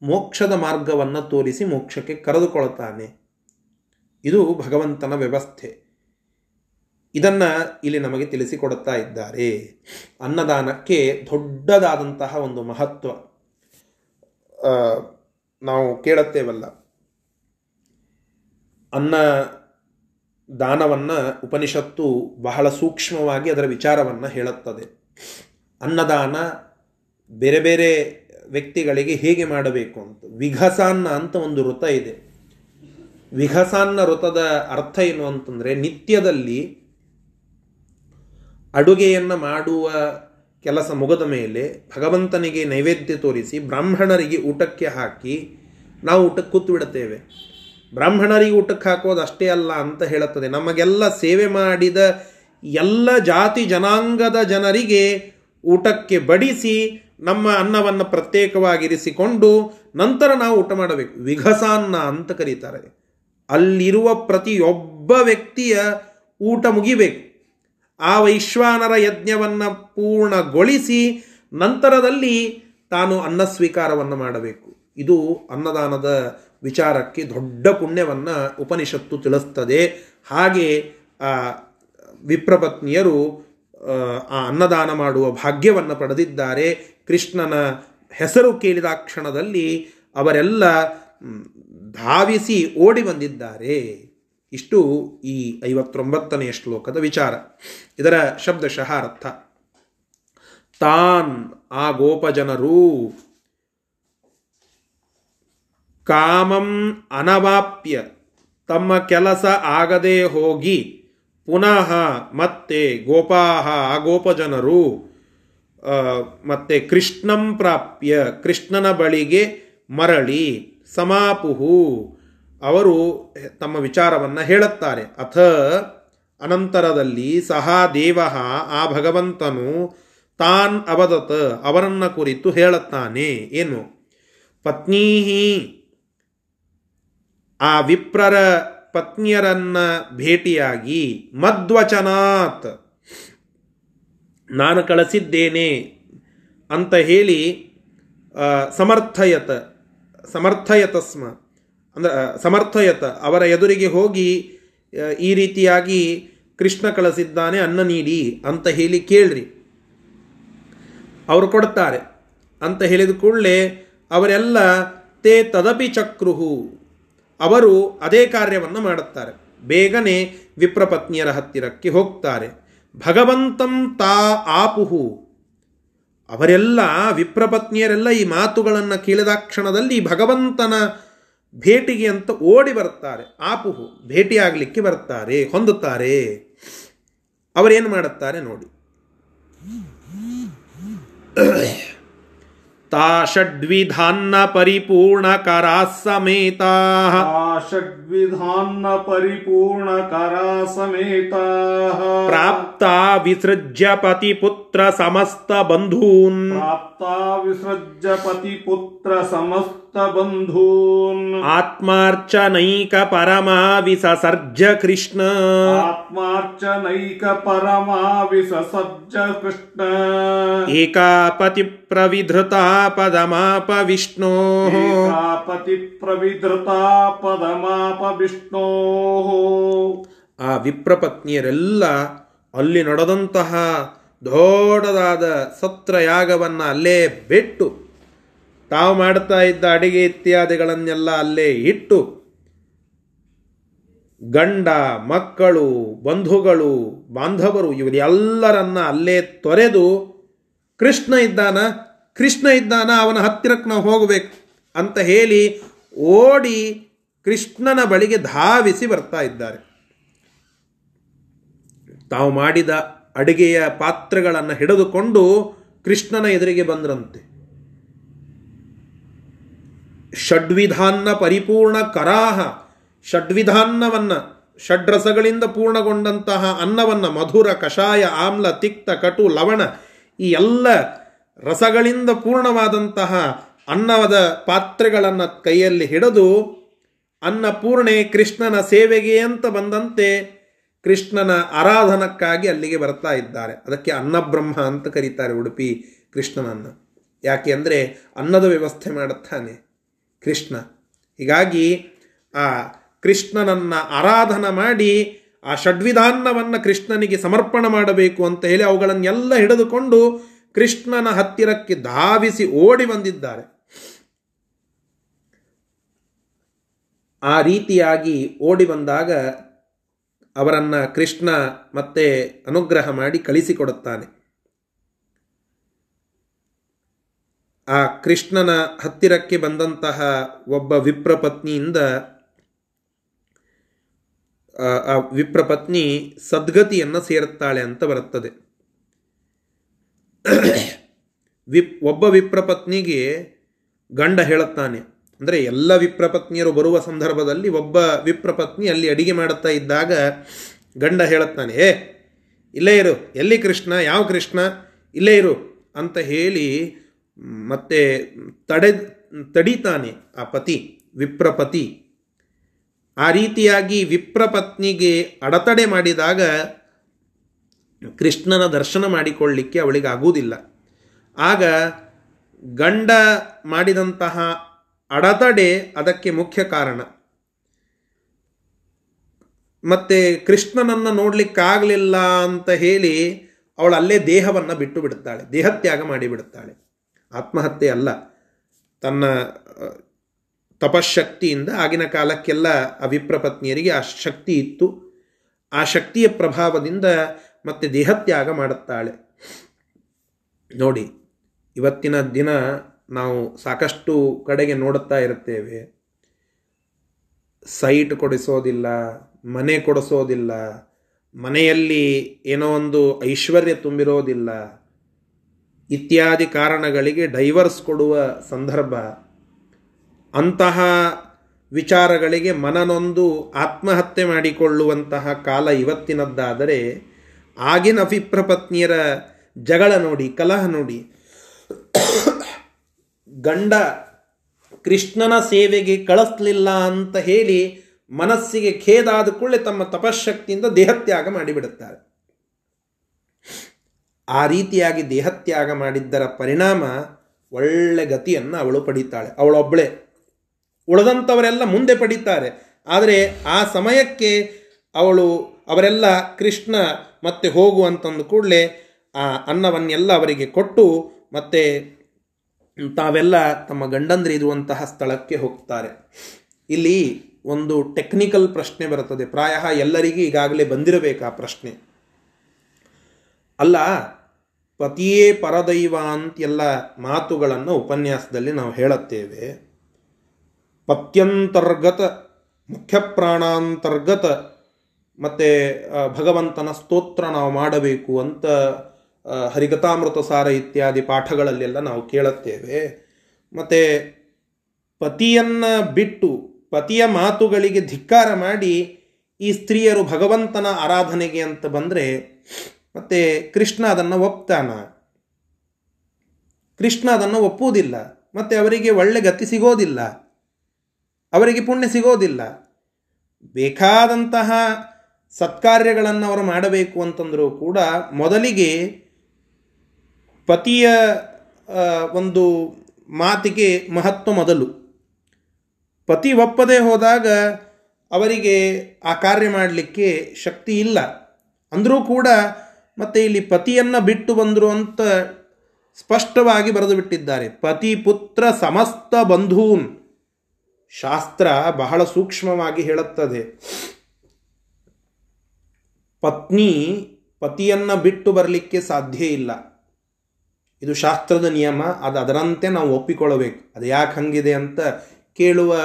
ಮೋಕ್ಷದ ಮಾರ್ಗವನ್ನು ತೋರಿಸಿ ಮೋಕ್ಷಕ್ಕೆ ಕರೆದುಕೊಳ್ತಾನೆ. ಇದು ಭಗವಂತನ ವ್ಯವಸ್ಥೆ. ಇದನ್ನು ಇಲ್ಲಿ ನಮಗೆ ತಿಳಿಸಿಕೊಡುತ್ತಾ ಇದ್ದಾರೆ. ಅನ್ನದಾನಕ್ಕೆ ದೊಡ್ಡದಾದಂತಹ ಒಂದು ಮಹತ್ವ. ನಾವು ಕೇಳುತ್ತೇವಲ್ಲ. ಅನ್ನ ದಾನವನ್ನು ಉಪನಿಷತ್ತು ಬಹಳ ಸೂಕ್ಷ್ಮವಾಗಿ ಅದರ ವಿಚಾರವನ್ನು ಹೇಳುತ್ತದೆ. ಅನ್ನದಾನ ಬೇರೆ ಬೇರೆ ವ್ಯಕ್ತಿಗಳಿಗೆ ಹೇಗೆ ಮಾಡಬೇಕು ಅಂತ. ವಿಘಸಾನ್ನ ಅಂತ ಒಂದು ವೃತ ಇದೆ. ವಿಘಸಾನ್ನ ವೃತದ ಅರ್ಥ ಏನು ಅಂತಂದರೆ ನಿತ್ಯದಲ್ಲಿ ಅಡುಗೆಯನ್ನು ಮಾಡುವ ಕೆಲಸ ಮುಗದ ಮೇಲೆ ಭಗವಂತನಿಗೆ ನೈವೇದ್ಯ ತೋರಿಸಿ ಬ್ರಾಹ್ಮಣರಿಗೆ ಊಟಕ್ಕೆ ಹಾಕಿ ನಾವು ಊಟಕ್ಕೆ ಕೂತು ಬಿಡುತ್ತೇವೆ. ಬ್ರಾಹ್ಮಣರಿಗೆ ಊಟಕ್ಕೆ ಹಾಕೋದು ಅಷ್ಟೇ ಅಲ್ಲ ಅಂತ ಹೇಳುತ್ತದೆ. ನಮಗೆಲ್ಲ ಸೇವೆ ಮಾಡಿದ ಎಲ್ಲ ಜಾತಿ ಜನಾಂಗದ ಜನರಿಗೆ ಊಟಕ್ಕೆ ಬಡಿಸಿ ನಮ್ಮ ಅನ್ನವನ್ನು ಪ್ರತ್ಯೇಕವಾಗಿರಿಸಿಕೊಂಡು ನಂತರ ನಾವು ಊಟ ಮಾಡಬೇಕು. ವಿಘಸಾನ್ನ ಅಂತ ಕರೀತಾರೆ. ಅಲ್ಲಿರುವ ಪ್ರತಿಯೊಬ್ಬ ವ್ಯಕ್ತಿಯ ಊಟ ಮುಗಿಬೇಕು. ಆ ವೈಶ್ವಾನರ ಯಜ್ಞವನ್ನು ಪೂರ್ಣಗೊಳಿಸಿ ನಂತರದಲ್ಲಿ ತಾನು ಅನ್ನ ಸ್ವೀಕಾರವನ್ನು ಮಾಡಬೇಕು. ಇದು ಅನ್ನದಾನದ ವಿಚಾರಕ್ಕೆ ದೊಡ್ಡ ಪುಣ್ಯವನ್ನು ಉಪನಿಷತ್ತು ತಿಳಿಸ್ತದೆ. ಹಾಗೆ ಆ ವಿಪ್ರಪತ್ನಿಯರು, ಆ ಅನ್ನದಾನ ಮಾಡುವ ಭಾಗ್ಯವನ್ನು ಪಡೆದಿದ್ದಾರೆ. ಕೃಷ್ಣನ ಹೆಸರು ಕೇಳಿದ ಕ್ಷಣದಲ್ಲಿ ಅವರೆಲ್ಲ ಧಾವಿಸಿ ಓಡಿ ಬಂದಿದ್ದಾರೆ. ಇಷ್ಟು ಈ ಐವತ್ತೊಂಬತ್ತನೆಯ ಶ್ಲೋಕದ ವಿಚಾರ. ಇದರ ಶಬ್ದಶಃ ಅರ್ಥ ತಾನ್ ಆ ಗೋಪಜನರು ಕಾಮಂ ಅನವಾಪ್ಯ. ತಮ್ಮ ಕೆಲಸ ಆಗದೆ ಹೋಗಿ ಪುನಃ ಮತ್ತೆ ಗೋಪಾಹ ಆ ಗೋಪಜನರು ಮತ್ತೆ ಕೃಷ್ಣಂ ಪ್ರಾಪ್ಯ. ಕೃಷ್ಣನ ಬಳಿಗೆ ಮರಳಿ ಸಮಾಪುಹು. ಅವರು ತಮ್ಮ ವಿಚಾರವನ್ನು ಹೇಳುತ್ತಾರೆ. ಅಥ ಅನಂತರದಲ್ಲಿ ಸಹ ದೇವ ಆ ಭಗವಂತನು ತಾನ್ ಅವದತ್ ಅವರನ್ನ ಕುರಿತು ಹೇಳುತ್ತಾನೆ ಏನು? ಪತ್ನೀಹಿ ಆ ವಿಪ್ರರ ಪತ್ನಿಯರನ್ನ ಭೇಟಿಯಾಗಿ ಮದ್ವಚನಾತ್, ನಾನು ಕಳಿಸಿದ್ದೇನೆ ಅಂತ ಹೇಳಿ ಸಮರ್ಥಯತ ಸಮರ್ಥಯತಸ್ಮ ಅಂದ್ರೆ ಸಮರ್ಥಯತ, ಅವರ ಎದುರಿಗೆ ಹೋಗಿ ಈ ರೀತಿಯಾಗಿ ಕೃಷ್ಣ ಕಳಿಸಿದ್ದಾನೆ, ಅನ್ನ ನೀಡಿ ಅಂತ ಹೇಳಿ ಕೇಳ್ರಿ. ಅವರು ಕೊಡ್ತಾರೆ. ಅಂತ ಹೇಳಿದ ಕೂಡಲೇ ಅವರೆಲ್ಲ, ತೇ ತದಪಿ ಚಕ್ರುಹು. ಅವರು ಅದೇ ಕಾರ್ಯವನ್ನು ಮಾಡುತ್ತಾರೆ. ಬೇಗನೆ ವಿಪ್ರಪತ್ನಿಯರ ಹತ್ತಿರಕ್ಕೆ ಹೋಗ್ತಾರೆ. ಭಗವಂತಂ ತಾ ಆಪುಹು. ಅವರೆಲ್ಲ ವಿಪ್ರಪತ್ನಿಯರೆಲ್ಲ ಈ ಮಾತುಗಳನ್ನು ಕೇಳಿದ ಕ್ಷಣದಲ್ಲಿ ಭಗವಂತನ ಭೇಟಿಗೆ ಅಂತ ಓಡಿ ಬರುತ್ತಾರೆ ಆಪುಹು ಭೇಟಿಯಾಗಲಿಕ್ಕೆ ಬರ್ತಾರೆ ಹೊಂದುತ್ತಾರೆ ಅವರೇನು ಮಾಡುತ್ತಾರೆ ನೋಡಿ ತಾ ಷಡ್ವಿಧಾನ್ನ ಪರಿಪೂರ್ಣ ಕರಾ ಸಮೇತಾ षड्विधान्न परिपूर्णकरा समेता ಪ್ರಾಪ್ತಾ ವಿಸೃಜ್ಯ ಪತಿಪುತ್ರ ಸಮಸ್ತ ಬಂಧೂನ್ प्राप्ता विसृज्य पतिपुत्र समस्तबन्धून् ಆತ್ಮಾರ್ಚನೈಕ ಪರಮಾ ವಿಸಸರ್ಜ ಕೃಷ್ಣ आत्मार्चनैकपरमा विससज्ज कृष्ण ಏಕಾಪತಿ ಪ್ರವಿಧೃತಾ ಪದಮಾಪ ವಿಷ್ಣೋ एकापतिप्रविधृता पदमाप विष्णोः ಆ ವಿಪ್ರಪತ್ನಿಯರೆಲ್ಲ ಅಲ್ಲಿ ನಡೆದಂತಹ ದೊಡ್ಡದಾದ ಸತ್ರಯಾಗವನ್ನು ಅಲ್ಲೇ ಬಿಟ್ಟು ತಾವು ಮಾಡ್ತಾ ಇದ್ದ ಅಡಿಗೆ ಇತ್ಯಾದಿಗಳನ್ನೆಲ್ಲ ಅಲ್ಲೇ ಇಟ್ಟು ಗಂಡ, ಮಕ್ಕಳು, ಬಂಧುಗಳು, ಬಾಂಧವರು ಇವರೆಲ್ಲರನ್ನ ಅಲ್ಲೇ ತೊರೆದು ಕೃಷ್ಣ ಇದ್ದಾನ ಕೃಷ್ಣ ಇದ್ದಾನ, ಅವನ ಹತ್ತಿರಕ್ಕೆ ನಾವು ಹೋಗಬೇಕು ಅಂತ ಹೇಳಿ ಓಡಿ ಕೃಷ್ಣನ ಬಳಿಗೆ ಧಾವಿಸಿ ಬರ್ತಾ ಇದ್ದಾರೆ. ತಾವು ಮಾಡಿದ ಅಡುಗೆಯ ಪಾತ್ರೆಗಳನ್ನು ಹಿಡಿದುಕೊಂಡು ಕೃಷ್ಣನ ಎದುರಿಗೆ ಬಂದ್ರಂತೆ. ಷಡ್ವಿಧಾನ್ನ ಪರಿಪೂರ್ಣ ಕರಾಹ, ಷಡ್ವಿಧಾನ್ನವನ್ನು ಷಡ್ರಸಗಳಿಂದ ಪೂರ್ಣಗೊಂಡಂತಹ ಅನ್ನವನ್ನ ಮಧುರ, ಕಷಾಯ, ಆಮ್ಲ, ತಿಕ್ತ, ಕಟು, ಲವಣ ಈ ಎಲ್ಲ ರಸಗಳಿಂದ ಪೂರ್ಣವಾದಂತಹ ಅನ್ನದ ಪಾತ್ರೆಗಳನ್ನು ಕೈಯಲ್ಲಿ ಹಿಡಿದು ಅನ್ನಪೂರ್ಣೆ ಕೃಷ್ಣನ ಸೇವೆಗೆ ಅಂತ ಬಂದಂತೆ ಕೃಷ್ಣನ ಆರಾಧನಕ್ಕಾಗಿ ಅಲ್ಲಿಗೆ ಬರ್ತಾ ಇದ್ದಾರೆ. ಅದಕ್ಕೆ ಅನ್ನಬ್ರಹ್ಮ ಅಂತ ಕರೀತಾರೆ ಉಡುಪಿ ಕೃಷ್ಣನನ್ನು. ಯಾಕೆ ಅಂದರೆ ಅನ್ನದ ವ್ಯವಸ್ಥೆ ಮಾಡುತ್ತಾನೆ. ಕೃಷ್ಣ. ಹೀಗಾಗಿ ಆ ಕೃಷ್ಣನನ್ನು ಆರಾಧನ ಮಾಡಿ ಆ ಷಡ್ವಿಧಾನ್ನವನ್ನು ಕೃಷ್ಣನಿಗೆ ಸಮರ್ಪಣ ಮಾಡಬೇಕು ಅಂತ ಹೇಳಿ ಅವುಗಳನ್ನೆಲ್ಲ ಹಿಡಿದುಕೊಂಡು ಕೃಷ್ಣನ ಹತ್ತಿರಕ್ಕೆ ಧಾವಿಸಿ ಓಡಿ ಬಂದಿದ್ದಾರೆ. ಆ ರೀತಿಯಾಗಿ ಓಡಿ ಬಂದಾಗ ಅವರನ್ನು ಕೃಷ್ಣ ಮತ್ತೆ ಅನುಗ್ರಹ ಮಾಡಿ ಕಳಿಸಿಕೊಡುತ್ತಾನೆ. ಆ ಕೃಷ್ಣನ ಹತ್ತಿರಕ್ಕೆ ಬಂದಂತಹ ಒಬ್ಬ ವಿಪ್ರಪತ್ನಿಯಿಂದ, ಆ ವಿಪ್ರಪತ್ನಿ ಸದ್ಗತಿಯನ್ನು ಸೇರುತ್ತಾಳೆ ಅಂತ ಬರುತ್ತದೆ. ವಿಪ್, ಒಬ್ಬ ವಿಪ್ರಪತ್ನಿಗೆ ಗಂಡ ಹೇಳುತ್ತಾನೆ. ಅಂದರೆ ಎಲ್ಲ ವಿಪ್ರಪತ್ನಿಯರು ಬರುವ ಸಂದರ್ಭದಲ್ಲಿ ಒಬ್ಬ ವಿಪ್ರಪತ್ನಿ ಅಲ್ಲಿ ಅಡಿಗೆ ಮಾಡುತ್ತಾ ಇದ್ದಾಗ ಗಂಡ ಹೇಳುತ್ತಾನೆ, ಏ, ಇಲ್ಲೇ ಇರು. ಎಲ್ಲಿ ಕೃಷ್ಣ? ಯಾವ ಕೃಷ್ಣ? ಇಲ್ಲೇ ಇರು. ಅಂತ ಹೇಳಿ ಮತ್ತೆ ತಡೆ, ತಡಿತಾನೆ ಆ ಪತಿ, ವಿಪ್ರಪತಿ. ಆ ರೀತಿಯಾಗಿ ವಿಪ್ರಪತ್ನಿಗೆ ಅಡತಡೆ ಮಾಡಿದಾಗ ಕೃಷ್ಣನ ದರ್ಶನ ಮಾಡಿಕೊಳ್ಳಿಕ್ಕೆ ಅವಳಿಗೆ ಆಗುವುದಿಲ್ಲ. ಆಗ ಗಂಡ ಮಾಡಿದಂತಹ ಅಡತಡೆ ಅದಕ್ಕೆ ಮುಖ್ಯ ಕಾರಣ. ಮತ್ತೆ ಕೃಷ್ಣನನ್ನು ನೋಡಲಿಕ್ಕಾಗಲಿಲ್ಲ ಅಂತ ಹೇಳಿ ಅವಳು ಅಲ್ಲೇ ದೇಹವನ್ನು ಬಿಟ್ಟು ಬಿಡುತ್ತಾಳೆ, ದೇಹತ್ಯಾಗ ಮಾಡಿಬಿಡುತ್ತಾಳೆ. ಆತ್ಮಹತ್ಯೆ ಅಲ್ಲ. ತನ್ನ ತಪಶಕ್ತಿಯಿಂದ ಆಗಿನ ಕಾಲಕ್ಕೆಲ್ಲ ಆ ಆ ಶಕ್ತಿ ಇತ್ತು. ಆ ಶಕ್ತಿಯ ಪ್ರಭಾವದಿಂದ ಮತ್ತೆ ದೇಹತ್ಯಾಗ ಮಾಡುತ್ತಾಳೆ. ನೋಡಿ, ಇವತ್ತಿನ ದಿನ ನಾವು ಸಾಕಷ್ಟು ಕಡೆಗೆ ನೋಡುತ್ತಾ ಇರುತ್ತೇವೆ. ಸೈಟ್ ಕೊಡಿಸೋದಿಲ್ಲ, ಮನೆ ಕೊಡಿಸೋದಿಲ್ಲ, ಮನೆಯಲ್ಲಿ ಏನೋ ಒಂದು ಐಶ್ವರ್ಯ ತುಂಬಿರೋದಿಲ್ಲ ಇತ್ಯಾದಿ ಕಾರಣಗಳಿಗೆ ಡೈವರ್ಸ್ ಕೊಡುವ ಸಂದರ್ಭ, ಅಂತಹ ವಿಚಾರಗಳಿಗೆ ಮನನೊಂದು ಆತ್ಮಹತ್ಯೆ ಮಾಡಿಕೊಳ್ಳುವಂತಹ ಕಾಲ ಇವತ್ತಿನದ್ದಾದರೆ, ಆಗಿನ ಅಭಿಪ್ರಪತ್ನಿಯರ ಜಗಳ ನೋಡಿ, ಕಲಹ ನೋಡಿ. ಗಂಡ ಕೃಷ್ಣನ ಸೇವೆಗೆ ಕಳಿಸ್ಲಿಲ್ಲ ಅಂತ ಹೇಳಿ ಮನಸ್ಸಿಗೆ ಖೇದಾದ ಕೂಡಲೇ ತಮ್ಮ ತಪಶಕ್ತಿಯಿಂದ ದೇಹತ್ಯಾಗ ಮಾಡಿಬಿಡುತ್ತಾರೆ. ಆ ರೀತಿಯಾಗಿ ದೇಹತ್ಯಾಗ ಮಾಡಿದ್ದರ ಪರಿಣಾಮ ಒಳ್ಳೆ ಗತಿಯನ್ನು ಅವಳು ಪಡೀತಾಳೆ. ಅವಳೊಬ್ಬಳೆ ಉಳಿದಂಥವರೆಲ್ಲ ಮುಂದೆ ಪಡೀತಾರೆ. ಆದರೆ ಆ ಸಮಯಕ್ಕೆ ಅವಳು, ಅವರೆಲ್ಲ ಕೃಷ್ಣ ಮತ್ತೆ ಹೋಗು ಅಂತಂದು ಕೂಡಲೇ ಆ ಅನ್ನವನ್ನೆಲ್ಲ ಅವರಿಗೆ ಕೊಟ್ಟು ಮತ್ತೆ ತಾವೆಲ್ಲ ತಮ್ಮ ಗಂಡಂದ್ರಿರುವಂತಹ ಸ್ಥಳಕ್ಕೆ ಹೋಗ್ತಾರೆ. ಇಲ್ಲಿ ಒಂದು ಟೆಕ್ನಿಕಲ್ ಪ್ರಶ್ನೆ ಬರುತ್ತದೆ. ಪ್ರಾಯ ಎಲ್ಲರಿಗೂ ಈಗಾಗಲೇ ಬಂದಿರಬೇಕು ಆ ಪ್ರಶ್ನೆ. ಅಲ್ಲ ಪತಿಯೇ ಪರದೈವ ಅಂತೆಲ್ಲ ಮಾತುಗಳನ್ನು ಉಪನ್ಯಾಸದಲ್ಲಿ ನಾವು ಹೇಳುತ್ತೇವೆ. ಪತ್ಯಂತರ್ಗತ ಮುಖ್ಯ ಪ್ರಾಣಾಂತರ್ಗತ ಮತ್ತು ಭಗವಂತನ ಸ್ತೋತ್ರ ನಾವು ಮಾಡಬೇಕು ಅಂತ ಹರಿಗತಾಮೃತ ಸಾರ ಇತ್ಯಾದಿ ಪಾಠಗಳಲ್ಲೆಲ್ಲ ನಾವು ಕೇಳುತ್ತೇವೆ. ಮತ್ತು, ಪತಿಯನ್ನು ಬಿಟ್ಟು, ಪತಿಯ ಮಾತುಗಳಿಗೆ ಧಿಕ್ಕಾರ ಮಾಡಿ ಈ ಸ್ತ್ರೀಯರು ಭಗವಂತನ ಆರಾಧನೆಗೆ ಅಂತ ಬಂದರೆ ಮತ್ತೆ ಕೃಷ್ಣ ಅದನ್ನು ಒಪ್ತಾನ. ಕೃಷ್ಣ ಅದನ್ನು ಒಪ್ಪುವುದಿಲ್ಲ. ಮತ್ತೆ ಅವರಿಗೆ ಒಳ್ಳೆ ಗತಿ ಸಿಗೋದಿಲ್ಲ. ಅವರಿಗೆ ಪುಣ್ಯ ಸಿಗೋದಿಲ್ಲ. ಬೇಕಾದಂತಹ ಸತ್ಕಾರ್ಯಗಳನ್ನು ಅವರು ಮಾಡಬೇಕು ಅಂತಂದರೂ ಕೂಡ ಮೊದಲಿಗೆ ಪತಿಯ ಒಂದು ಮಾತಿಗೆ ಮಹತ್ವ ಮೊದಲು. ಪತಿ ಒಪ್ಪದೆ ಹೋದಾಗ ಅವರಿಗೆ ಆ ಕಾರ್ಯ ಮಾಡಲಿಕ್ಕೆ ಶಕ್ತಿ ಇಲ್ಲ. ಅಂದರೂ ಕೂಡ ಮತ್ತೆ ಇಲ್ಲಿ ಪತಿಯನ್ನು ಬಿಟ್ಟು ಬಂದರು ಅಂತ ಸ್ಪಷ್ಟವಾಗಿ ಬರೆದು ಬಿಟ್ಟಿದ್ದಾರೆ. ಪತಿ ಪುತ್ರ ಸಮಸ್ತ ಬಂಧೂನ್. ಶಾಸ್ತ್ರ ಬಹಳ ಸೂಕ್ಷ್ಮವಾಗಿ ಹೇಳುತ್ತದೆ. ಪತ್ನಿ ಪತಿಯನ್ನು ಬಿಟ್ಟು ಬರಲಿಕ್ಕೆ ಸಾಧ್ಯ ಇಲ್ಲ. ಇದು ಶಾಸ್ತ್ರದ ನಿಯಮ, ಅದು ಅದರಂತೆ ನಾವು ಒಪ್ಪಿಕೊಳ್ಳಬೇಕು. ಅದು ಯಾಕೆ ಹಂಗಿದೆ ಅಂತ ಕೇಳುವ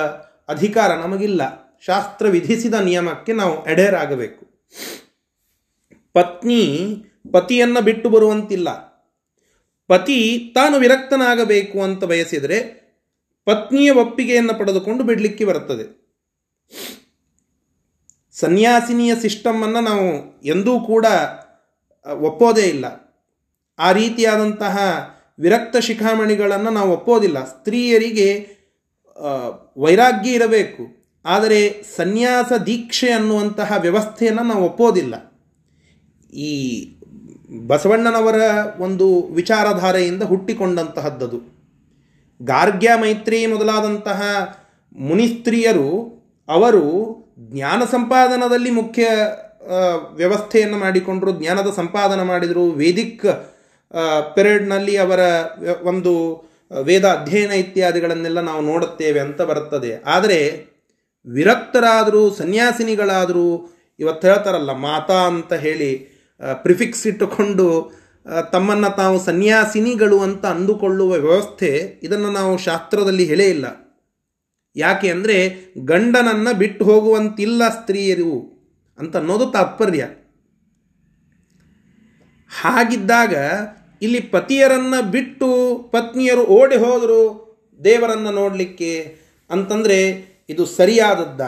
ಅಧಿಕಾರ ನಮಗಿಲ್ಲ. ಶಾಸ್ತ್ರ ವಿಧಿಸಿದ ನಿಯಮಕ್ಕೆ ನಾವು ಎಡೇರಾಗಬೇಕು ಪತ್ನಿ ಪತಿಯನ್ನು ಬಿಟ್ಟು ಬರುವಂತಿಲ್ಲ. ಪತಿ ತಾನು ವಿರಕ್ತನಾಗಬೇಕು ಅಂತ ಬಯಸಿದರೆ ಪತ್ನಿಯ ಒಪ್ಪಿಗೆಯನ್ನು ಪಡೆದುಕೊಂಡು ಬಿಡಲಿಕ್ಕೆ ಬರುತ್ತದೆ. ಸನ್ಯಾಸಿನಿಯ ಸಿಸ್ಟಮನ್ನು ನಾವು ಎಂದೂ ಕೂಡ ಒಪ್ಪೋದೇ ಇಲ್ಲ. ಆ ರೀತಿಯಾದಂತಹ ವಿರಕ್ತ ಶಿಖಾಮಣಿಗಳನ್ನು ನಾವು ಒಪ್ಪೋದಿಲ್ಲ. ಸ್ತ್ರೀಯರಿಗೆ ವೈರಾಗ್ಯ ಇರಬೇಕು. ಆದರೆ ಸನ್ಯಾಸ ದೀಕ್ಷೆ ಅನ್ನುವಂತಹ ವ್ಯವಸ್ಥೆಯನ್ನು ನಾವು ಒಪ್ಪೋದಿಲ್ಲ. ಈ ಬಸವಣ್ಣನವರ ಒಂದು ವಿಚಾರಧಾರೆಯಿಂದ ಹುಟ್ಟಿಕೊಂಡಂತಹದ್ದದು. ಗಾರ್ಗ್ಯ ಮೈತ್ರಿ ಮೊದಲಾದಂತಹ ಮುನಿಸ್ತ್ರೀಯರು, ಅವರು ಜ್ಞಾನ ಸಂಪಾದನದಲ್ಲಿ ಮುಖ್ಯ ವ್ಯವಸ್ಥೆಯನ್ನು ಮಾಡಿಕೊಂಡರು, ಜ್ಞಾನದ ಸಂಪಾದನೆ ಮಾಡಿದರು. ವೇದಿಕ್ ಪೆರೇಡ್ನಲ್ಲಿ ಅವರ ಒಂದು ವೇದ ಅಧ್ಯಯನ ಇತ್ಯಾದಿಗಳನ್ನೆಲ್ಲ ನಾವು ನೋಡುತ್ತೇವೆ ಅಂತ ಬರುತ್ತದೆ. ಆದರೆ ವಿರಕ್ತರಾದರೂ, ಸನ್ಯಾಸಿನಿಗಳಾದರೂ ಇವತ್ತು ಹೇಳ್ತಾರಲ್ಲ, ಮಾತಾ ಅಂತ ಹೇಳಿ ಪ್ರಿಫಿಕ್ಸ್ ಇಟ್ಟುಕೊಂಡು ತಮ್ಮನ್ನು ತಾವು ಸನ್ಯಾಸಿನಿಗಳು ಅಂತ ಅಂದುಕೊಳ್ಳುವ ವ್ಯವಸ್ಥೆ ಇದನ್ನು ನಾವು ಶಾಸ್ತ್ರದಲ್ಲಿ ಹೇಳೇ ಇಲ್ಲ. ಯಾಕೆ ಅಂದರೆ ಗಂಡನನ್ನು ಬಿಟ್ಟು ಹೋಗುವಂತಿಲ್ಲ ಸ್ತ್ರೀಯರು ಅಂತ ಅನ್ನೋದು ತಾತ್ಪರ್ಯ. ಹಾಗಿದ್ದಾಗ ಇಲ್ಲಿ ಪತಿಯರನ್ನು ಬಿಟ್ಟು ಪತ್ನಿಯರು ಓಡಿ ಹೋದರು ದೇವರನ್ನು ನೋಡಲಿಕ್ಕೆ ಅಂತಂದರೆ ಇದು ಸರಿಯಾದದ್ದ?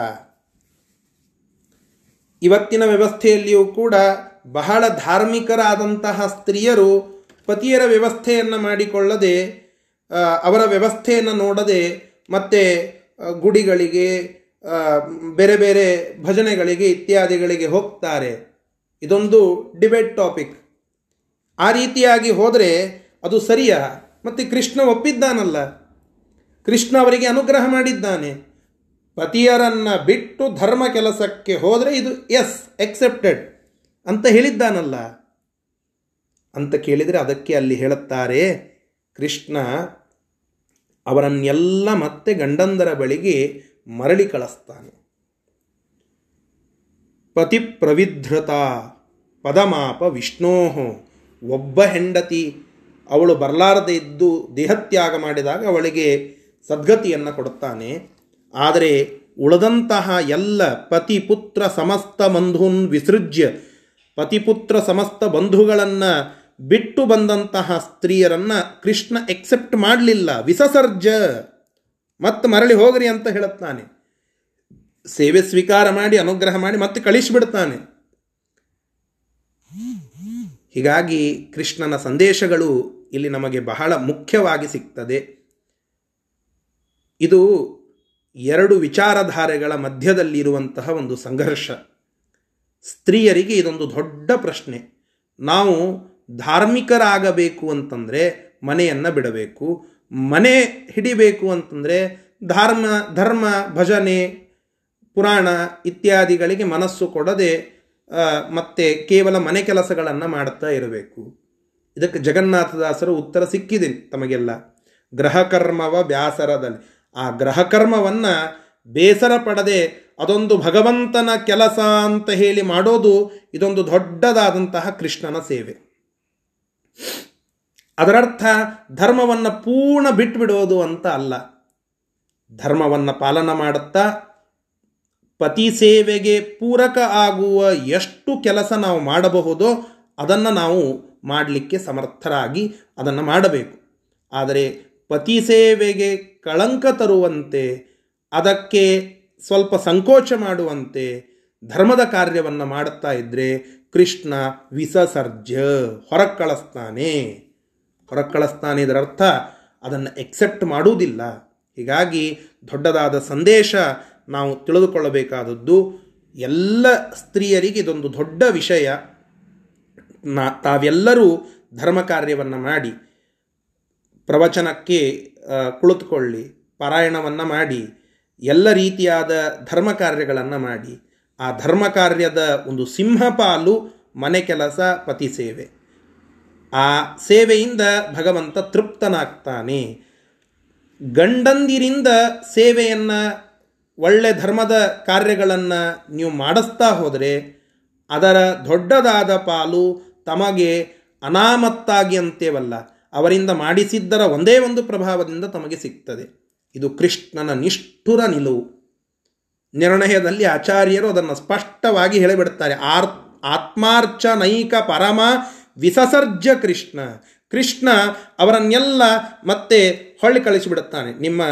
ಇವತ್ತಿನ ವ್ಯವಸ್ಥೆಯಲ್ಲಿಯೂ ಕೂಡ ಬಹಳ ಧಾರ್ಮಿಕರಾದಂತಹ ಸ್ತ್ರೀಯರು ಪತಿಯರ ವ್ಯವಸ್ಥೆಯನ್ನು ಮಾಡಿಕೊಳ್ಳದೆ ಅವರ ವ್ಯವಸ್ಥೆಯನ್ನು ನೋಡದೆ, ಮತ್ತೆ ಗುಡಿಗಳಿಗೆ ಬೇರೆ ಬೇರೆ ಭಜನೆಗಳಿಗೆ ಇತ್ಯಾದಿಗಳಿಗೆ ಹೋಗ್ತಾರೆ. ಇದೊಂದು ಡಿಬೇಟ್ ಟಾಪಿಕ್. ಆ ರೀತಿಯಾಗಿ ಹೋದರೆ ಅದು ಸರಿಯಾ, ಮತ್ತು ಕೃಷ್ಣ ಒಪ್ಪಿದ್ದಾನಲ್ಲ. ಕೃಷ್ಣ ಅವರಿಗೆ ಅನುಗ್ರಹ ಮಾಡಿದ್ದಾನೆ. ಪತಿಯರನ್ನು ಬಿಟ್ಟು ಧರ್ಮ ಕೆಲಸಕ್ಕೆ ಹೋದರೆ ಇದು ಎಸ್, ಎಕ್ಸೆಪ್ಟೆಡ್. ಅಂತ ಹೇಳಿದ್ದಾನಲ್ಲ. ಅಂತ ಕೇಳಿದರೆ ಅದಕ್ಕೆ ಅಲ್ಲಿ ಹೇಳುತ್ತಾರೆ, ಕೃಷ್ಣ, ಅವರನ್ನೆಲ್ಲ ಮತ್ತೆ ಗಂಡಂದರ ಬಳಿಗೆ ಮರಳಿ ಕಳಿಸ್ತಾನೆ. ಪತಿ ಪ್ರವಿಧೃತ ಪದಮಾಪ ವಿಷ್ಣೋಹೋ, ಒಬ್ಬ ಹೆಂಡತಿ, ಅವಳು ಬರಲಾರದೆ ಇದ್ದು ದೇಹತ್ಯಾಗ ಮಾಡಿದಾಗ ಅವಳಿಗೆ ಸದ್ಗತಿಯನ್ನು ಕೊಡುತ್ತಾನೆ. ಆದರೆ ಉಳದಂತಹ ಎಲ್ಲ ಪತಿ ಪುತ್ರ ಸಮಸ್ತ ಬಂಧುನ್ ವಿಸೃಜ್ಯ ಪತಿಪುತ್ರ ಸಮಸ್ತ ಬಂಧುಗಳನ್ನು ಬಿಟ್ಟು ಬಂದಂತಹ ಸ್ತ್ರೀಯರನ್ನು ಕೃಷ್ಣ ಎಕ್ಸೆಪ್ಟ್ ಮಾಡಲಿಲ್ಲ. ವಿಸಸರ್ಜ. ಮತ್ತೆ ಮರಳಿ ಹೋಗ್ರಿ ಅಂತ ಹೇಳುತ್ತಾನೆ ಸೇವೆ ಸ್ವೀಕಾರ ಮಾಡಿ, ಅನುಗ್ರಹ ಮಾಡಿ ಮತ್ತೆ ಕಳಿಸಿಬಿಡ್ತಾನೆ. ಹೀಗಾಗಿ ಕೃಷ್ಣನ ಸಂದೇಶಗಳು ಇಲ್ಲಿ ನಮಗೆ ಬಹಳ ಮುಖ್ಯವಾಗಿ ಸಿಗ್ತದೆ. ಇದು ಎರಡು ವಿಚಾರಧಾರೆಗಳ ಮಧ್ಯದಲ್ಲಿರುವಂತಹ ಒಂದು ಸಂಘರ್ಷ. ಸ್ತ್ರೀಯರಿಗೆ ಇದೊಂದು ದೊಡ್ಡ ಪ್ರಶ್ನೆ. ನಾವು ಧಾರ್ಮಿಕರಾಗಬೇಕು ಅಂತಂದರೆ ಮನೆಯನ್ನು ಬಿಡಬೇಕು. ಮನೆ ಹಿಡಿಬೇಕು ಅಂತಂದರೆ ಧರ್ಮ ಧರ್ಮ ಭಜನೆ, ಪುರಾಣ ಇತ್ಯಾದಿಗಳಿಗೆ ಮನಸ್ಸು ಕೊಡದೆ ಮತ್ತೆ ಕೇವಲ ಮನೆ ಕೆಲಸಗಳನ್ನು ಮಾಡ್ತಾ ಇರಬೇಕು. ಇದಕ್ಕೆ ಜಗನ್ನಾಥದಾಸರು ಉತ್ತರ ಸಿಕ್ಕಿದೆ ತಮಗೆಲ್ಲ. ಗ್ರಹಕರ್ಮವ ಬ್ಯಾಸರದಲ್ಲಿ ಆ ಗ್ರಹಕರ್ಮವನ್ನು ಬೇಸರ ಪಡದೆ ಅದೊಂದು ಭಗವಂತನ ಕೆಲಸ ಅಂತ ಹೇಳಿ ಮಾಡೋದು ಇದೊಂದು ದೊಡ್ಡದಾದಂತಹ ಕೃಷ್ಣನ ಸೇವೆ. ಅದರರ್ಥ ಧರ್ಮವನ್ನು ಪೂರ್ಣ ಬಿಟ್ಟುಬಿಡೋದು ಅಂತ ಅಲ್ಲ. ಧರ್ಮವನ್ನು ಪಾಲನ ಮಾಡುತ್ತಾ ಪತಿ ಸೇವೆಗೆ ಪೂರಕ ಆಗುವ ಎಷ್ಟು ಕೆಲಸ ನಾವು ಮಾಡಬಹುದೋ ಅದನ್ನು ನಾವು ಮಾಡಲಿಕ್ಕೆ ಸಮರ್ಥರಾಗಿ ಅದನ್ನು ಮಾಡಬೇಕು. ಆದರೆ ಪತಿ ಸೇವೆಗೆ ಕಳಂಕ ತರುವಂತೆ ಅದಕ್ಕೆ ಸ್ವಲ್ಪ ಸಂಕೋಚ ಮಾಡುವಂತೆ ಧರ್ಮದ ಕಾರ್ಯವನ್ನು ಮಾಡುತ್ತಾ ಇದ್ದರೆ ಕೃಷ್ಣ ವಿಸಸರ್ಜ ಹೊರಗೆ ಕಳಿಸ್ತಾನೆ ಹೊರಗೆ ಕಳಿಸ್ತಾನೆ ಇದರ ಅರ್ಥ ಅದನ್ನು ಎಕ್ಸೆಪ್ಟ್ ಮಾಡುವುದಿಲ್ಲ. ಹೀಗಾಗಿ ದೊಡ್ಡದಾದ ಸಂದೇಶ ನಾವು ತಿಳಿದುಕೊಳ್ಳಬೇಕಾದದ್ದು ಎಲ್ಲ ಸ್ತ್ರೀಯರಿಗೆ ಇದೊಂದು ದೊಡ್ಡ ವಿಷಯ. ನಾ, ತಾವೆಲ್ಲರೂ ಧರ್ಮ ಕಾರ್ಯವನ್ನು ಮಾಡಿ, ಪ್ರವಚನಕ್ಕೆ ಕುಳಿತುಕೊಳ್ಳಿ, ಪಾರಾಯಣವನ್ನು ಮಾಡಿ ಎಲ್ಲ ರೀತಿಯಾದ ಧರ್ಮ ಕಾರ್ಯಗಳನ್ನು ಮಾಡಿ, ಆ ಧರ್ಮ ಕಾರ್ಯದ ಒಂದು ಸಿಂಹಪಾಲು, ಮನೆ ಕೆಲಸ, ಪತಿ ಸೇವೆ. ಆ ಸೇವೆಯಿಂದ ಭಗವಂತ ತೃಪ್ತನಾಗ್ತಾನೆ. ಗಂಡಂದಿರಿಂದ ಸೇವೆಯನ್ನು, ಒಳ್ಳೆ ಧರ್ಮದ ಕಾರ್ಯಗಳನ್ನು ನೀವು ಮಾಡಿಸ್ತಾ ಹೋದರೆ, ಅದರ ದೊಡ್ಡದಾದ ಪಾಲು ತಮಗೆ ಅನಾಮತ್ತಾಗಿ ಅಂತೇವಲ್ಲ, ಅವರಿಂದ ಮಾಡಿಸಿದ್ದರ ಒಂದೇ ಒಂದು ಪ್ರಭಾವದಿಂದ ತಮಗೆ ಸಿಗ್ತದೆ. ಇದು ಕೃಷ್ಣನ ನಿಷ್ಠುರ ನಿಲುವು. ನಿರ್ಣಯದಲ್ಲಿ ಆಚಾರ್ಯರು ಅದನ್ನು ಸ್ಪಷ್ಟವಾಗಿ ಹೇಳಿಬಿಡುತ್ತಾರೆ ಆರ್ ಆತ್ಮಾರ್ಚನೈಕ ಪರಮ ವಿಸಸರ್ಜ ಕೃಷ್ಣ. ಕೃಷ್ಣ ಅವರನ್ನೆಲ್ಲ ಮತ್ತೆ ಹೊಳ್ಳಿ ಕಳಿಸಿಬಿಡುತ್ತಾನೆ. ನಿಮ್ಮ